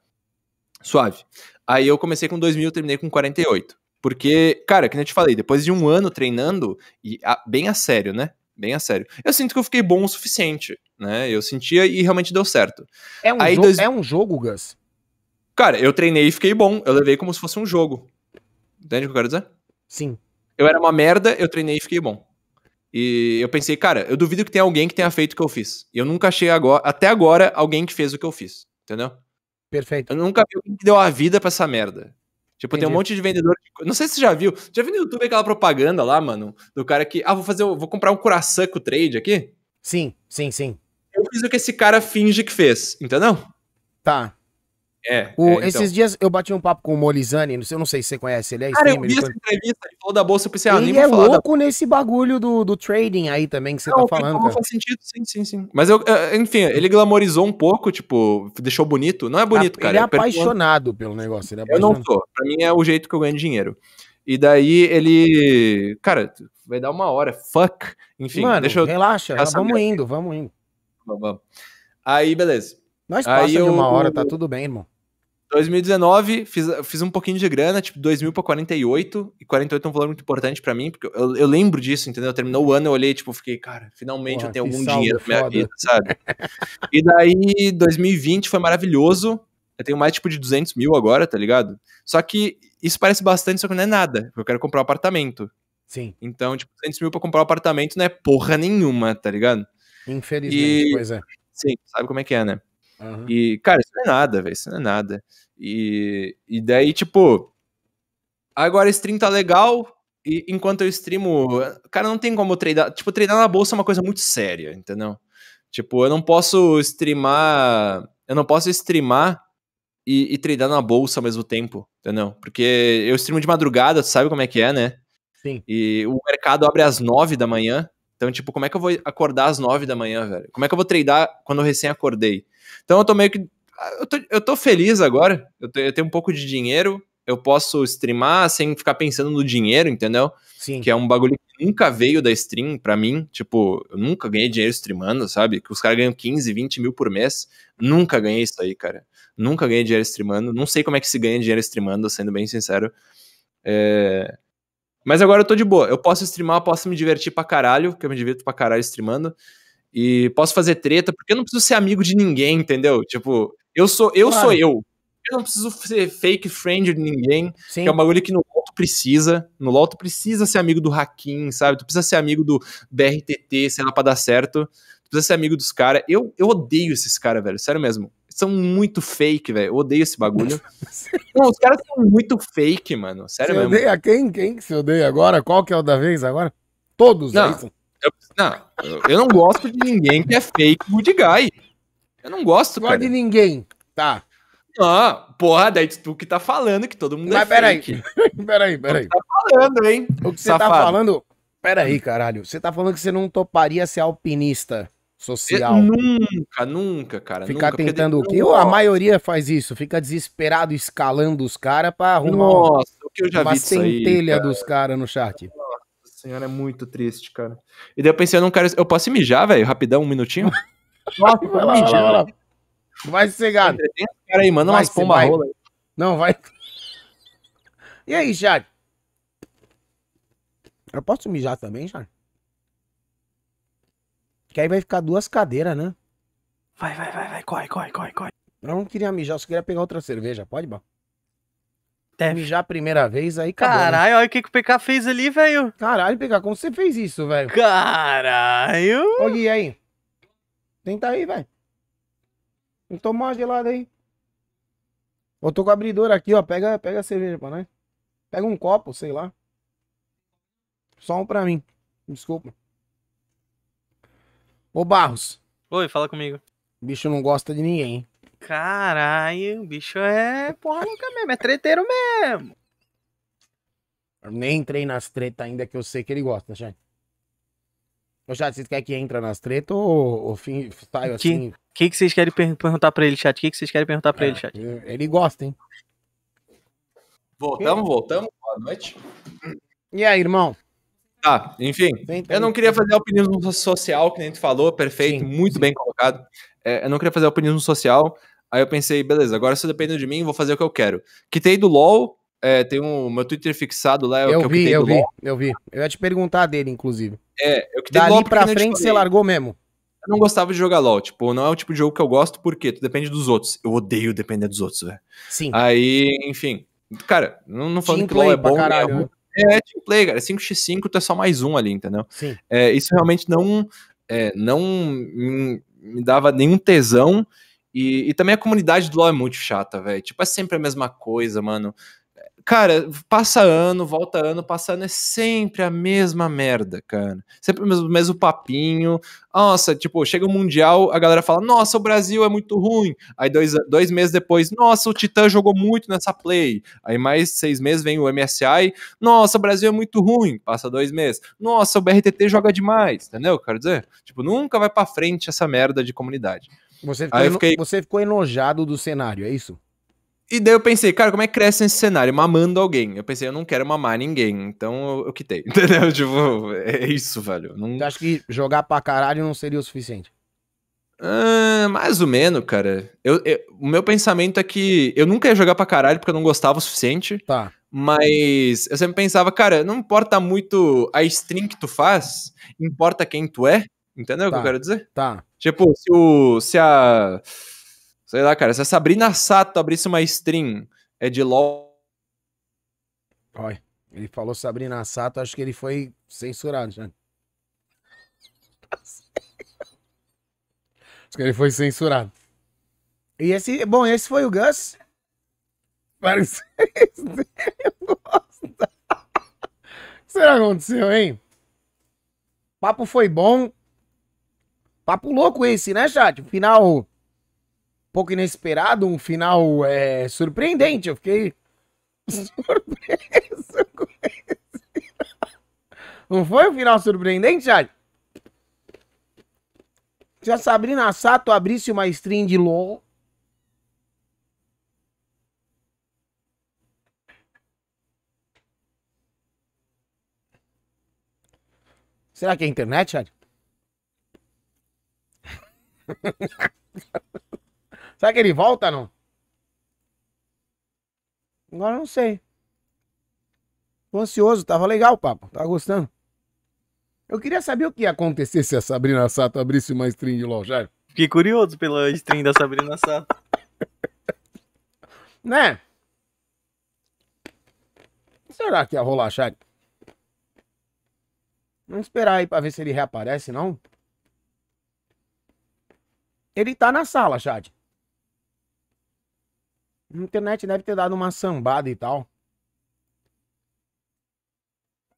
Suave. Aí eu comecei com dois mil, terminei com 48. Porque, cara, que nem eu te falei, depois de um ano treinando, e a- bem a sério, né? Bem a sério. Eu sinto que eu fiquei bom o suficiente, né? Eu sentia e realmente deu certo. É um, Aí jo- dois- é um jogo, Gus? Cara, eu treinei e fiquei bom. Eu levei como se fosse um jogo. Entende o que eu quero dizer? Sim. Eu era uma merda, eu treinei e fiquei bom. E eu pensei, cara, eu duvido que tenha alguém que tenha feito o que eu fiz. E eu nunca achei agora, até agora alguém que fez o que eu fiz. Entendeu? Perfeito. Eu nunca vi alguém que deu a vida pra essa merda. Tipo, tem um Entendi. monte de vendedor. de- Não sei se você já viu. Já viu no YouTube aquela propaganda lá, mano? Do cara que. Ah, vou fazer. Vou comprar um Curaçao com trade aqui. Sim, sim, sim. Eu fiz o que esse cara finge que fez. Entendeu? Tá. É. O- é, então. Esses dias eu bati um papo com o Molizani, não sei, eu não sei se você conhece, ele é Cara, eu streamer. vi de essa entrevista, ele falou da bolsa, eu pensei, ah, nem ele é falar da louco nesse bagulho do, do trading aí também que você Não, tá falando, não cara. faz sentido, sim, sim, sim. Mas eu, eh, enfim, ele glamorizou um pouco, tipo, deixou bonito. Não é bonito, Ah, cara. Ele é eu perco- apaixonado pelo negócio. Ele é Eu não sou. Pra mim é o jeito que eu ganho dinheiro. E daí ele. Cara, vai dar uma hora. Fuck. Enfim, Mano, deixa eu. relaxa, vamos indo, vamos indo. Vamos, vamos. Aí, beleza. Nós Aí passa de uma eu- hora, tá tudo bem, irmão. 2019, fiz, fiz um pouquinho de grana, tipo, 2 mil pra 48. E 48 é um valor muito importante pra mim, porque eu, eu lembro disso, entendeu? Terminou o ano, eu olhei, tipo, fiquei, cara, finalmente Porra, eu tenho algum dinheiro na minha vida, sabe? e daí, 2020 foi maravilhoso. Eu tenho mais, tipo, de 200 mil agora, tá ligado? Só que isso parece bastante, só que não é nada. Eu quero comprar um apartamento. Sim, Então, tipo, 200 mil pra comprar um apartamento não é porra nenhuma, tá ligado? infelizmente, E- pois é. Sim, sabe como é que é, né? Aham. E, cara, isso não é nada, velho. Isso não é nada. E, e daí, tipo. Agora stream tá legal. E enquanto eu streamo. Cara, não tem como eu treinar. Tipo, treinar na bolsa é uma coisa muito séria, entendeu? Tipo, eu não posso streamar. Eu não posso streamar e, e treinar na bolsa ao mesmo tempo, entendeu? Porque eu streamo de madrugada, tu sabe como é que é, né? Sim. E o mercado abre às 9 da manhã. Então, tipo, como é que eu vou acordar às 9 da manhã, velho? Como é que eu vou treinar quando eu recém acordei? Então eu tô meio que. Eu tô, eu tô feliz agora. Eu, te- eu tenho um pouco de dinheiro. Eu posso streamar sem ficar pensando no dinheiro, entendeu? Sim. Que é um bagulho que nunca veio da stream pra mim. Tipo, eu nunca ganhei dinheiro streamando, sabe? Que os caras ganham 15, 20 mil por mês. Nunca ganhei isso aí, cara. Nunca ganhei dinheiro streamando. Não sei como é que se ganha dinheiro streamando, sendo bem sincero. É... Mas agora eu tô de boa. Eu posso streamar, posso me divertir pra caralho, que eu me divirto pra caralho streamando. E posso fazer treta, porque eu não preciso ser amigo de ninguém, entendeu? Tipo, eu sou eu. Claro. Sou eu. Eu não preciso ser fake friend de ninguém. Sim. Que é um bagulho que no LoL tu precisa. No LoL tu precisa ser amigo do Hakim, sabe? Tu precisa ser amigo do BRTT, sei lá, pra dar certo. Tu precisa ser amigo dos caras. Eu, eu odeio esses caras, velho. Sério mesmo. São muito fake, velho. Eu odeio esse bagulho. não, os caras são muito fake, mano. Sério Você mesmo. odeia quem? Quem que você odeia agora? Qual que é o da vez agora? Todos, Não. é isso? Eu, não, eu, não gosto de ninguém que é fake good guy. Eu não gosto, Não cara. de ninguém. Tá. Ah, porra, daí tu que tá falando que todo mundo Mas é peraí. fake. Peraí, peraí. Tá falando, hein? O que você tá falando... Peraí, caralho. Você tá falando que você não toparia ser alpinista social. Eu nunca, nunca, cara. Ficar nunca, tentando o quê? não A maioria faz isso. Fica desesperado escalando os caras pra arrumar um- Nossa, o que eu já uma vi disso aí, centelha cara. dos caras no chat. Nossa senhora, é muito triste, cara. E daí eu pensei, eu não quero... Eu posso mijar, velho? Rapidão, um minutinho? Nossa, Vai lá, vai lá, vai lá. Esse cara aí, manda Vai, umas pomba vai. rola. aí. Não, vai. E aí, chat? Eu posso mijar também, chat? Que aí vai ficar duas cadeiras, né? Vai, vai, vai, vai, corre, corre, corre, corre. Eu não queria mijar, eu só queria pegar outra cerveja. Pode, Bal? Deve. Mijar a primeira vez, aí acabou, né? Caralho, olha o que, que o PK fez ali, velho. Caralho, pegar, como você fez isso, velho? Caralho. Ô, Gui, aí. Tenta aí, velho. Vem tomar uma gelada aí. Eu tô com o abridor aqui, ó. Pega, pega a cerveja pra nós. Pega um copo, sei lá. Só um pra mim. Desculpa. Ô, Barros. Oi, fala comigo. O bicho não gosta de ninguém, hein? Caralho, o bicho é porra louca mesmo, é treteiro mesmo. Eu nem entrei nas tretas ainda que eu sei que ele gosta, gente. Ô, chat, vocês querem que entra nas tretas ou, ou fim, saio Que- assim? O que, que vocês querem per- perguntar pra ele, chat? O que, que vocês querem perguntar pra ele, chat? É, Ele gosta, hein? Voltamos, voltamos. Boa noite. E aí, irmão? Tá, enfim. Senta Eu aí. não queria fazer alpinismo social, que nem tu falou, perfeito, Sim, muito sim. bem colocado. É, eu não queria fazer alpinismo social. Aí eu pensei, beleza, agora se depende de mim, vou fazer o que eu quero. Quitei do LoL, é, tem um meu Twitter fixado lá, é Eu eu vi, eu do vi, LoL. eu vi. Eu ia te perguntar dele, inclusive. É, eu quitei do Dali LoL porque pra frente você largou mesmo. Eu não gostava de jogar LoL, tipo, não é o tipo de jogo que eu gosto, porque tu depende dos outros. Eu odeio depender dos outros, velho. Sim. Aí, enfim. Cara, não, não falando Team que LoL é bom, é caralho, ruim. né? É, team play, cara. 5x5, tu é só mais um ali, entendeu? Sim. É, isso realmente não, é, não me dava nenhum tesão. E, e também a comunidade do LoL é muito chata, velho. Tipo, é sempre a mesma coisa, mano. Cara, passa ano, volta ano, passa ano, é sempre a mesma merda, cara. Sempre o mesmo, mesmo papinho. Nossa, tipo, chega o Mundial, a galera fala, nossa, o Brasil é muito ruim. Aí dois, dois meses depois, nossa, o Titã jogou muito nessa play. Aí mais seis meses vem o MSI, nossa, o Brasil é muito ruim. Passa dois meses. Nossa, o BRTT joga demais, entendeu? Quero dizer, tipo, nunca vai pra frente essa merda de comunidade. Você ficou, eno- fiquei- você ficou enojado do cenário, é isso? E daí eu pensei, cara, como é que cresce esse cenário? Mamando alguém. Eu pensei, eu não quero mamar ninguém, então eu, eu quitei. Entendeu? Tipo, é isso, velho. Não... Você acha que jogar pra caralho não seria o suficiente? Ah, mais ou menos, cara. Eu, eu- o meu pensamento é que eu nunca ia jogar pra caralho porque eu não gostava o suficiente. Tá. Mas eu sempre pensava, cara, não importa muito a stream que tu faz, importa quem tu é. Entendeu o que Tá. eu quero dizer? Tá. Tipo, se o. Se a. Sei lá, cara, se a Sabrina Sato abrisse uma stream é de LOL. Olha, ele falou Sabrina Sato, acho que ele foi censurado, já. Acho que ele foi censurado. E esse, bom, esse foi o Gus. O que será que aconteceu, hein? Papo foi bom. Papo louco esse, né, chat? Final um pouco inesperado, um final é, surpreendente. Eu fiquei surpreso com esse. Não foi um final surpreendente, chat? Se a Sabrina Sato abrisse uma stream de LOL. Será que é internet, chat? Será que ele volta não? Agora eu não sei. Tô ansioso, tava legal o papo, tava gostando. Eu queria saber o que ia acontecer se a Sabrina Sato abrisse uma stream de LOL, já. Fiquei curioso pela stream da Sabrina Sato. Né? Será que ia rolar, chat? Vamos esperar aí pra ver se ele reaparece, não? Ele tá na sala, chat. A internet deve ter dado uma sambada e tal.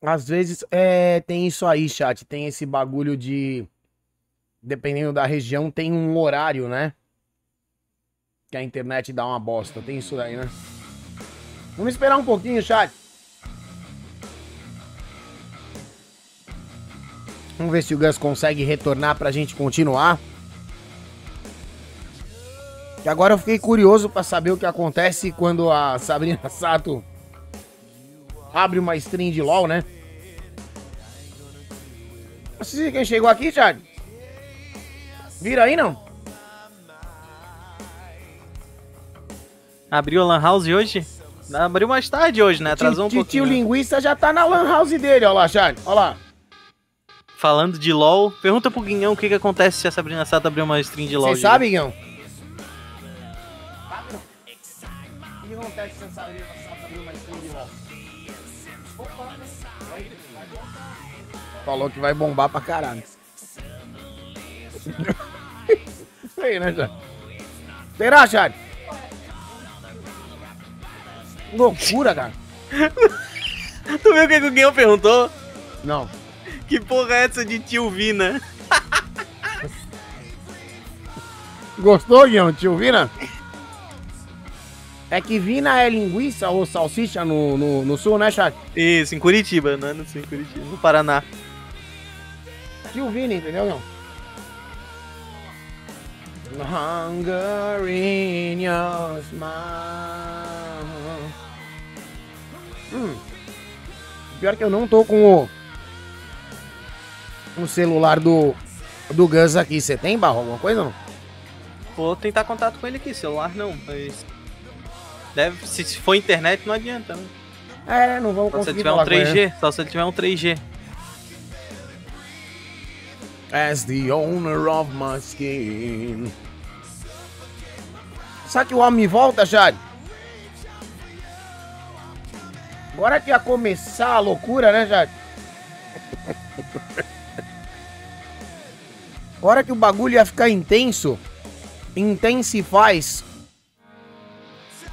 Às vezes é, tem isso aí, chat. Tem esse bagulho de. Dependendo da região, tem um horário, né? Que a internet dá uma bosta. Tem isso daí, né? Vamos esperar um pouquinho, chat. Vamos ver se o Gus consegue retornar pra gente continuar. E agora eu fiquei curioso pra saber o que acontece quando a Sabrina Sato abre uma stream de LOL, né? Assiste quem chegou aqui, Thiago. Vira aí, não? Abriu a Lan House hoje? Abriu mais tarde hoje, né? Atrasou um Tio- Tio pouquinho. Linguiça já tá na lan house dele, ó lá, Thiago. Ó lá. Falando de LOL, pergunta pro Guinhão o que, que acontece se a Sabrina Sato abrir uma stream de LOL. Você sabe, Guião? Falou que vai bombar pra caralho. Isso aí, né, Thiago? Será, Thiago? Loucura, cara. Tu viu o que, o Guinhão perguntou? Não. Que porra é essa de tio Vina? Gostou, Guião? Tio Vina? É que Vina é linguiça ou salsicha no, no, no sul, né, Chat? Isso, em Curitiba, não é no sul, em Curitiba, no Paraná. Tio Vini, entendeu, não? Hunger in your smile. Hum. Pior que eu não tô com o, o celular do, do Gus aqui. Você tem, Barro, alguma coisa ou não? Vou tentar contato com ele aqui, celular não, mas. Deve, se se for internet não adianta, né? É, não vamos Só se conseguir ele tiver um falar com ele. 3G, só se ele tiver um 3G. As the owner of my skin. Sabe que o homem volta, Jade? Agora que ia começar a loucura, né, Jade? Agora que o bagulho ia ficar intenso, intensifaz.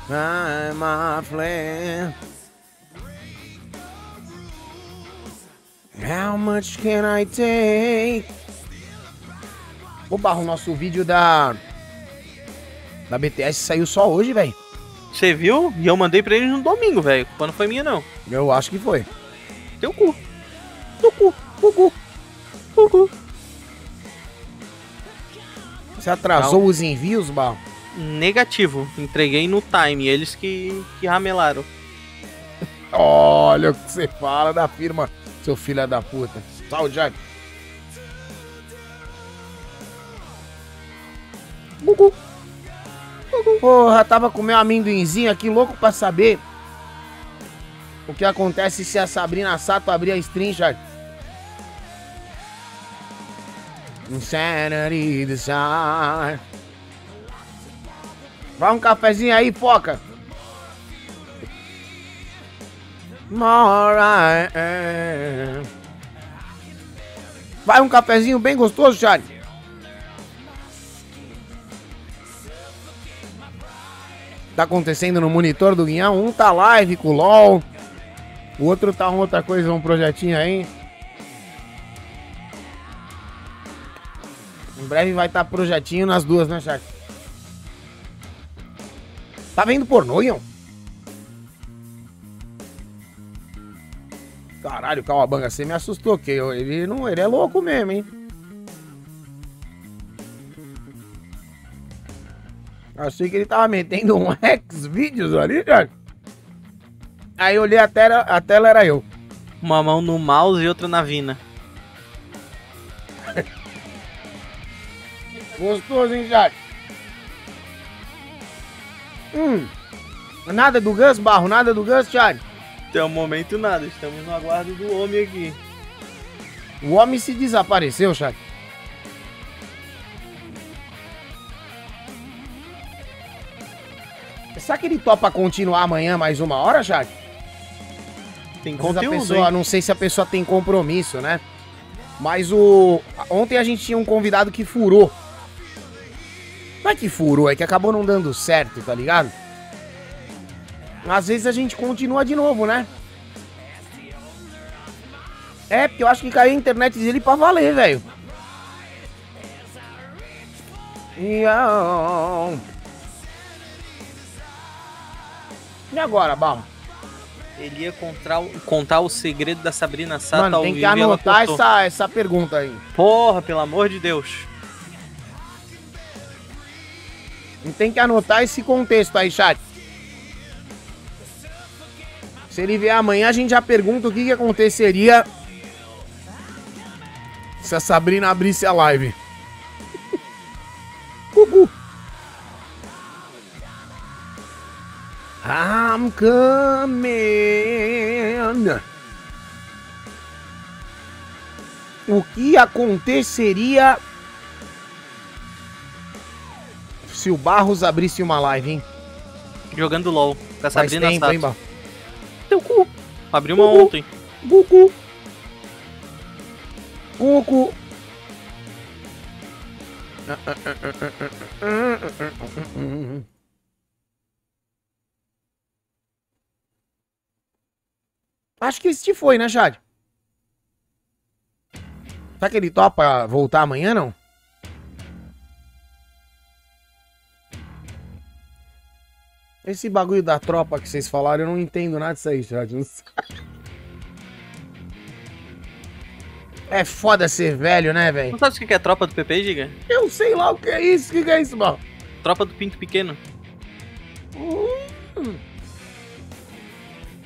I'm a flame. How much can I take? Ô, Barro, nosso vídeo da. Da BTS saiu só hoje, velho. Você viu? E eu mandei pra ele no domingo, velho. A culpa não foi minha, não. Eu acho que foi. Teu cu. Teu cu. Cu, cu. Cu, cu. Você atrasou os envios, Barro? Negativo. Entreguei no time. Eles que, que ramelaram. Olha o que você fala da firma, seu filho da puta. Salve, Jack. Gugu. Gugu. Porra, tava com meu amendoinzinho aqui, louco pra saber o que acontece se a Sabrina Sato abrir a stream, Jack. Insanity. Vai um cafezinho aí, foca. I am. Vai um cafezinho bem gostoso, Charlie. Tá acontecendo no monitor do Guinhão. Um tá live com o LOL. O outro tá uma outra coisa, um projetinho aí. Em breve vai estar projetinho nas duas, né, Charlie? Tá vendo pornô, Ian? Caralho, Calabanga, você me assustou, que ele não, ele é louco mesmo, hein? Achei que ele tava metendo um X-Videos ali, cara. Aí eu olhei a tela, a tela era eu. Uma mão no mouse e outra na vina. Gostoso, hein, Jack? Hum. Nada do Gus, Barro, nada do Gus, Thiago. Até o momento nada, estamos no aguardo do homem aqui. O homem se desapareceu, Thiago. Será que ele topa continuar amanhã mais uma hora, Thiago? Tem vezes a conteúdo, pessoa, hein? não sei se a pessoa tem compromisso, né? Mas o. Ontem a gente tinha um convidado que furou. Não é que furou, é que acabou não dando certo, tá ligado? Às vezes a gente continua de novo, né? É, porque eu acho que caiu a internet dele pra valer, velho. E agora, Bal? Ele ia contar, o- contar o segredo da Sabrina Sato Mano, tem que anotar essa, essa pergunta aí. Porra, pelo amor de Deus. Tem que anotar esse contexto aí, chat. Se ele vier amanhã, a gente já pergunta o que, que aconteceria se a Sabrina abrisse a live. Cucu. I'm coming. O que aconteceria se o Barros abrisse uma live, hein? Jogando LOL. Com a Faz Sabrina tempo, Sato. hein, Barros? Teu cu. Abriu uma Uhul. ontem. Cucu. Cucu. Acho que este foi, né, Jade? Será que ele topa voltar amanhã, não? Esse bagulho da tropa que vocês falaram, eu não entendo nada disso aí, sei. É foda ser velho, né, velho? Não sabe o que é tropa do PP, Giga? Eu sei lá o que é isso. O que, que é isso, mano? Tropa do Pinto Pequeno. Hum.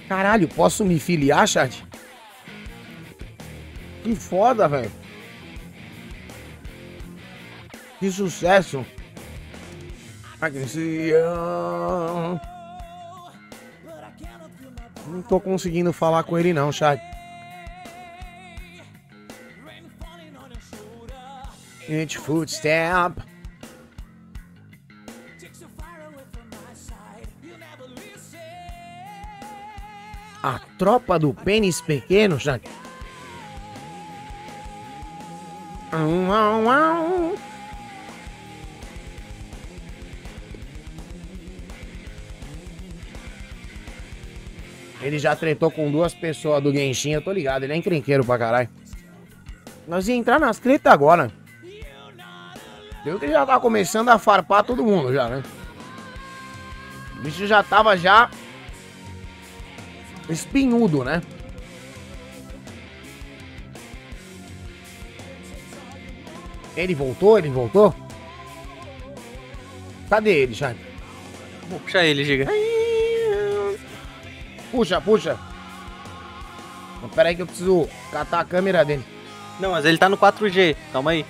Caralho, posso me filiar, chat? Que foda, velho. Que sucesso. Não tô conseguindo falar com ele não, chat. Each footstep. A tropa do pênis pequeno, chat. Au, au, au. Ele já tretou com duas pessoas do Genshin, eu tô ligado, ele é encrenqueiro pra caralho. Nós ia entrar nas tretas agora. Deu que ele já tá começando a farpar todo mundo já, né? O bicho já tava já espinhudo, né? Ele voltou? Ele voltou? Cadê ele, Chad? Vou puxar ele, Giga. Puxa, puxa. Mas Pera aí que eu preciso catar a câmera dele. Não, mas ele tá no 4G. Calma aí.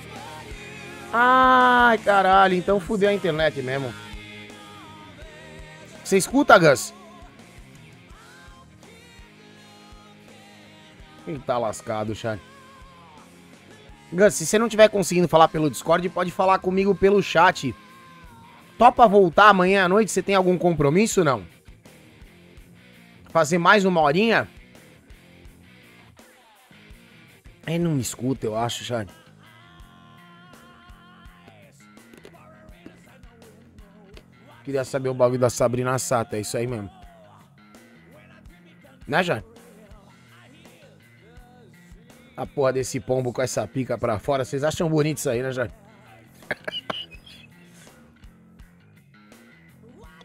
Ai, caralho, então fudeu a internet mesmo. Você escuta, Gus? Ele tá lascado, chat. Gus, se você não tiver conseguindo falar pelo Discord, pode falar comigo pelo chat. Topa voltar amanhã à noite? Você tem algum compromisso, não? Fazer mais uma horinha? Ele não me escuta, eu acho, chat. Queria saber o bagulho da Sabrina Sato, é isso aí mesmo. Né, Jane? A porra desse pombo com essa pica pra fora, vocês acham bonito isso aí, né, Jane?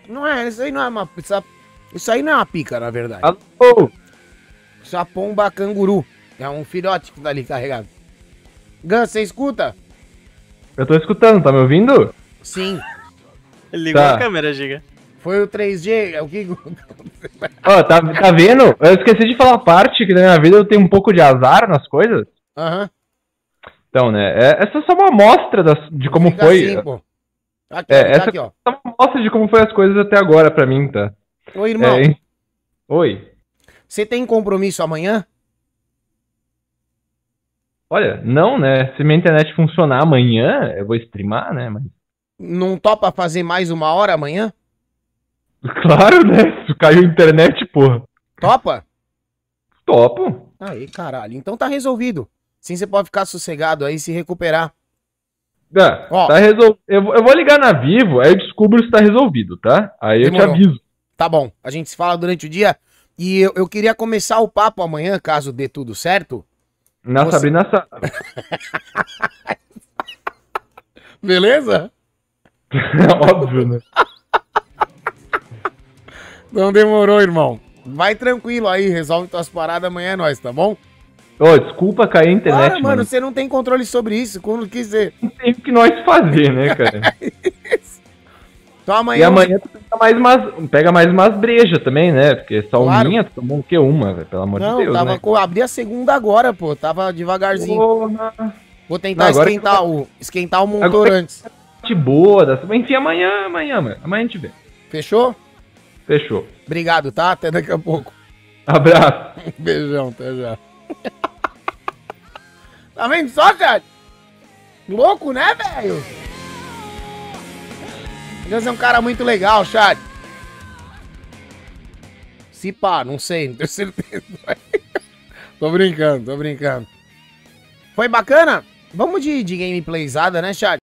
Não é, isso aí não é uma. Isso, isso aí não é uma pica, na verdade. Alô? Isso é uma pomba canguru. É um filhote que tá ali carregado. Gus, você escuta? Eu tô escutando, tá me ouvindo? Sim. Ele ligou Tá. a câmera, Giga. Foi o 3G, é o que. Ó, tá, tá vendo? Eu esqueci de falar a parte que na minha vida eu tenho um pouco de azar nas coisas. Aham. Então, né? é- essa é só uma amostra das- de como Fica foi. assim, pô. Aqui, É, tá essa- aqui, ó. Só uma amostra de como foi as coisas até agora pra mim, tá? Ô, irmão, É? Oi. você tem compromisso amanhã? Olha, não, né? Se minha internet funcionar amanhã, eu vou streamar, né? Mas. Não topa fazer mais uma hora amanhã? Claro, né? Se caiu a internet, porra. Topa? Topo. Aí, caralho. Então tá resolvido. Sim, você pode ficar sossegado aí e se recuperar. Tá, Ó. tá resol... eu, vou- eu vou ligar na Vivo, aí eu descubro se tá resolvido, tá? Aí eu Demorou. te aviso. Tá bom. A gente se fala durante o dia. E eu, eu queria começar o papo amanhã, caso dê tudo certo. Na Você- Sabrina Sa... Beleza? Óbvio, né? Não demorou, irmão. Vai tranquilo aí, resolve tuas paradas amanhã é nóis, tá bom? Ô, desculpa cair a internet, Para, mano. mano, você não tem controle sobre isso. Quando quiser. Não tem o que nós fazer, né, cara? Então amanhã. e amanhã tu pega mais umas, pega mais umas brejas também, né? Porque só Claro. minha, tu tomou o quê? Uma, velho? Pelo amor Não, de Deus, tava né? com. Abri a segunda agora, pô. Tava devagarzinho. Porra. Vou tentar Não, esquentar, o, esquentar o motor Agora- antes. De boa, das... enfim, amanhã, amanhã, mano. Amanhã a gente vê. Fechou? Fechou. Obrigado, tá? Até daqui a pouco. Abraço. Beijão, até já. tá vendo só, cara? Louco, né, velho? Deus é um cara muito legal, chat. Se pá, não sei, não tenho certeza. tô brincando, tô brincando. Foi bacana? Vamos de, de gameplayzada, né, chat?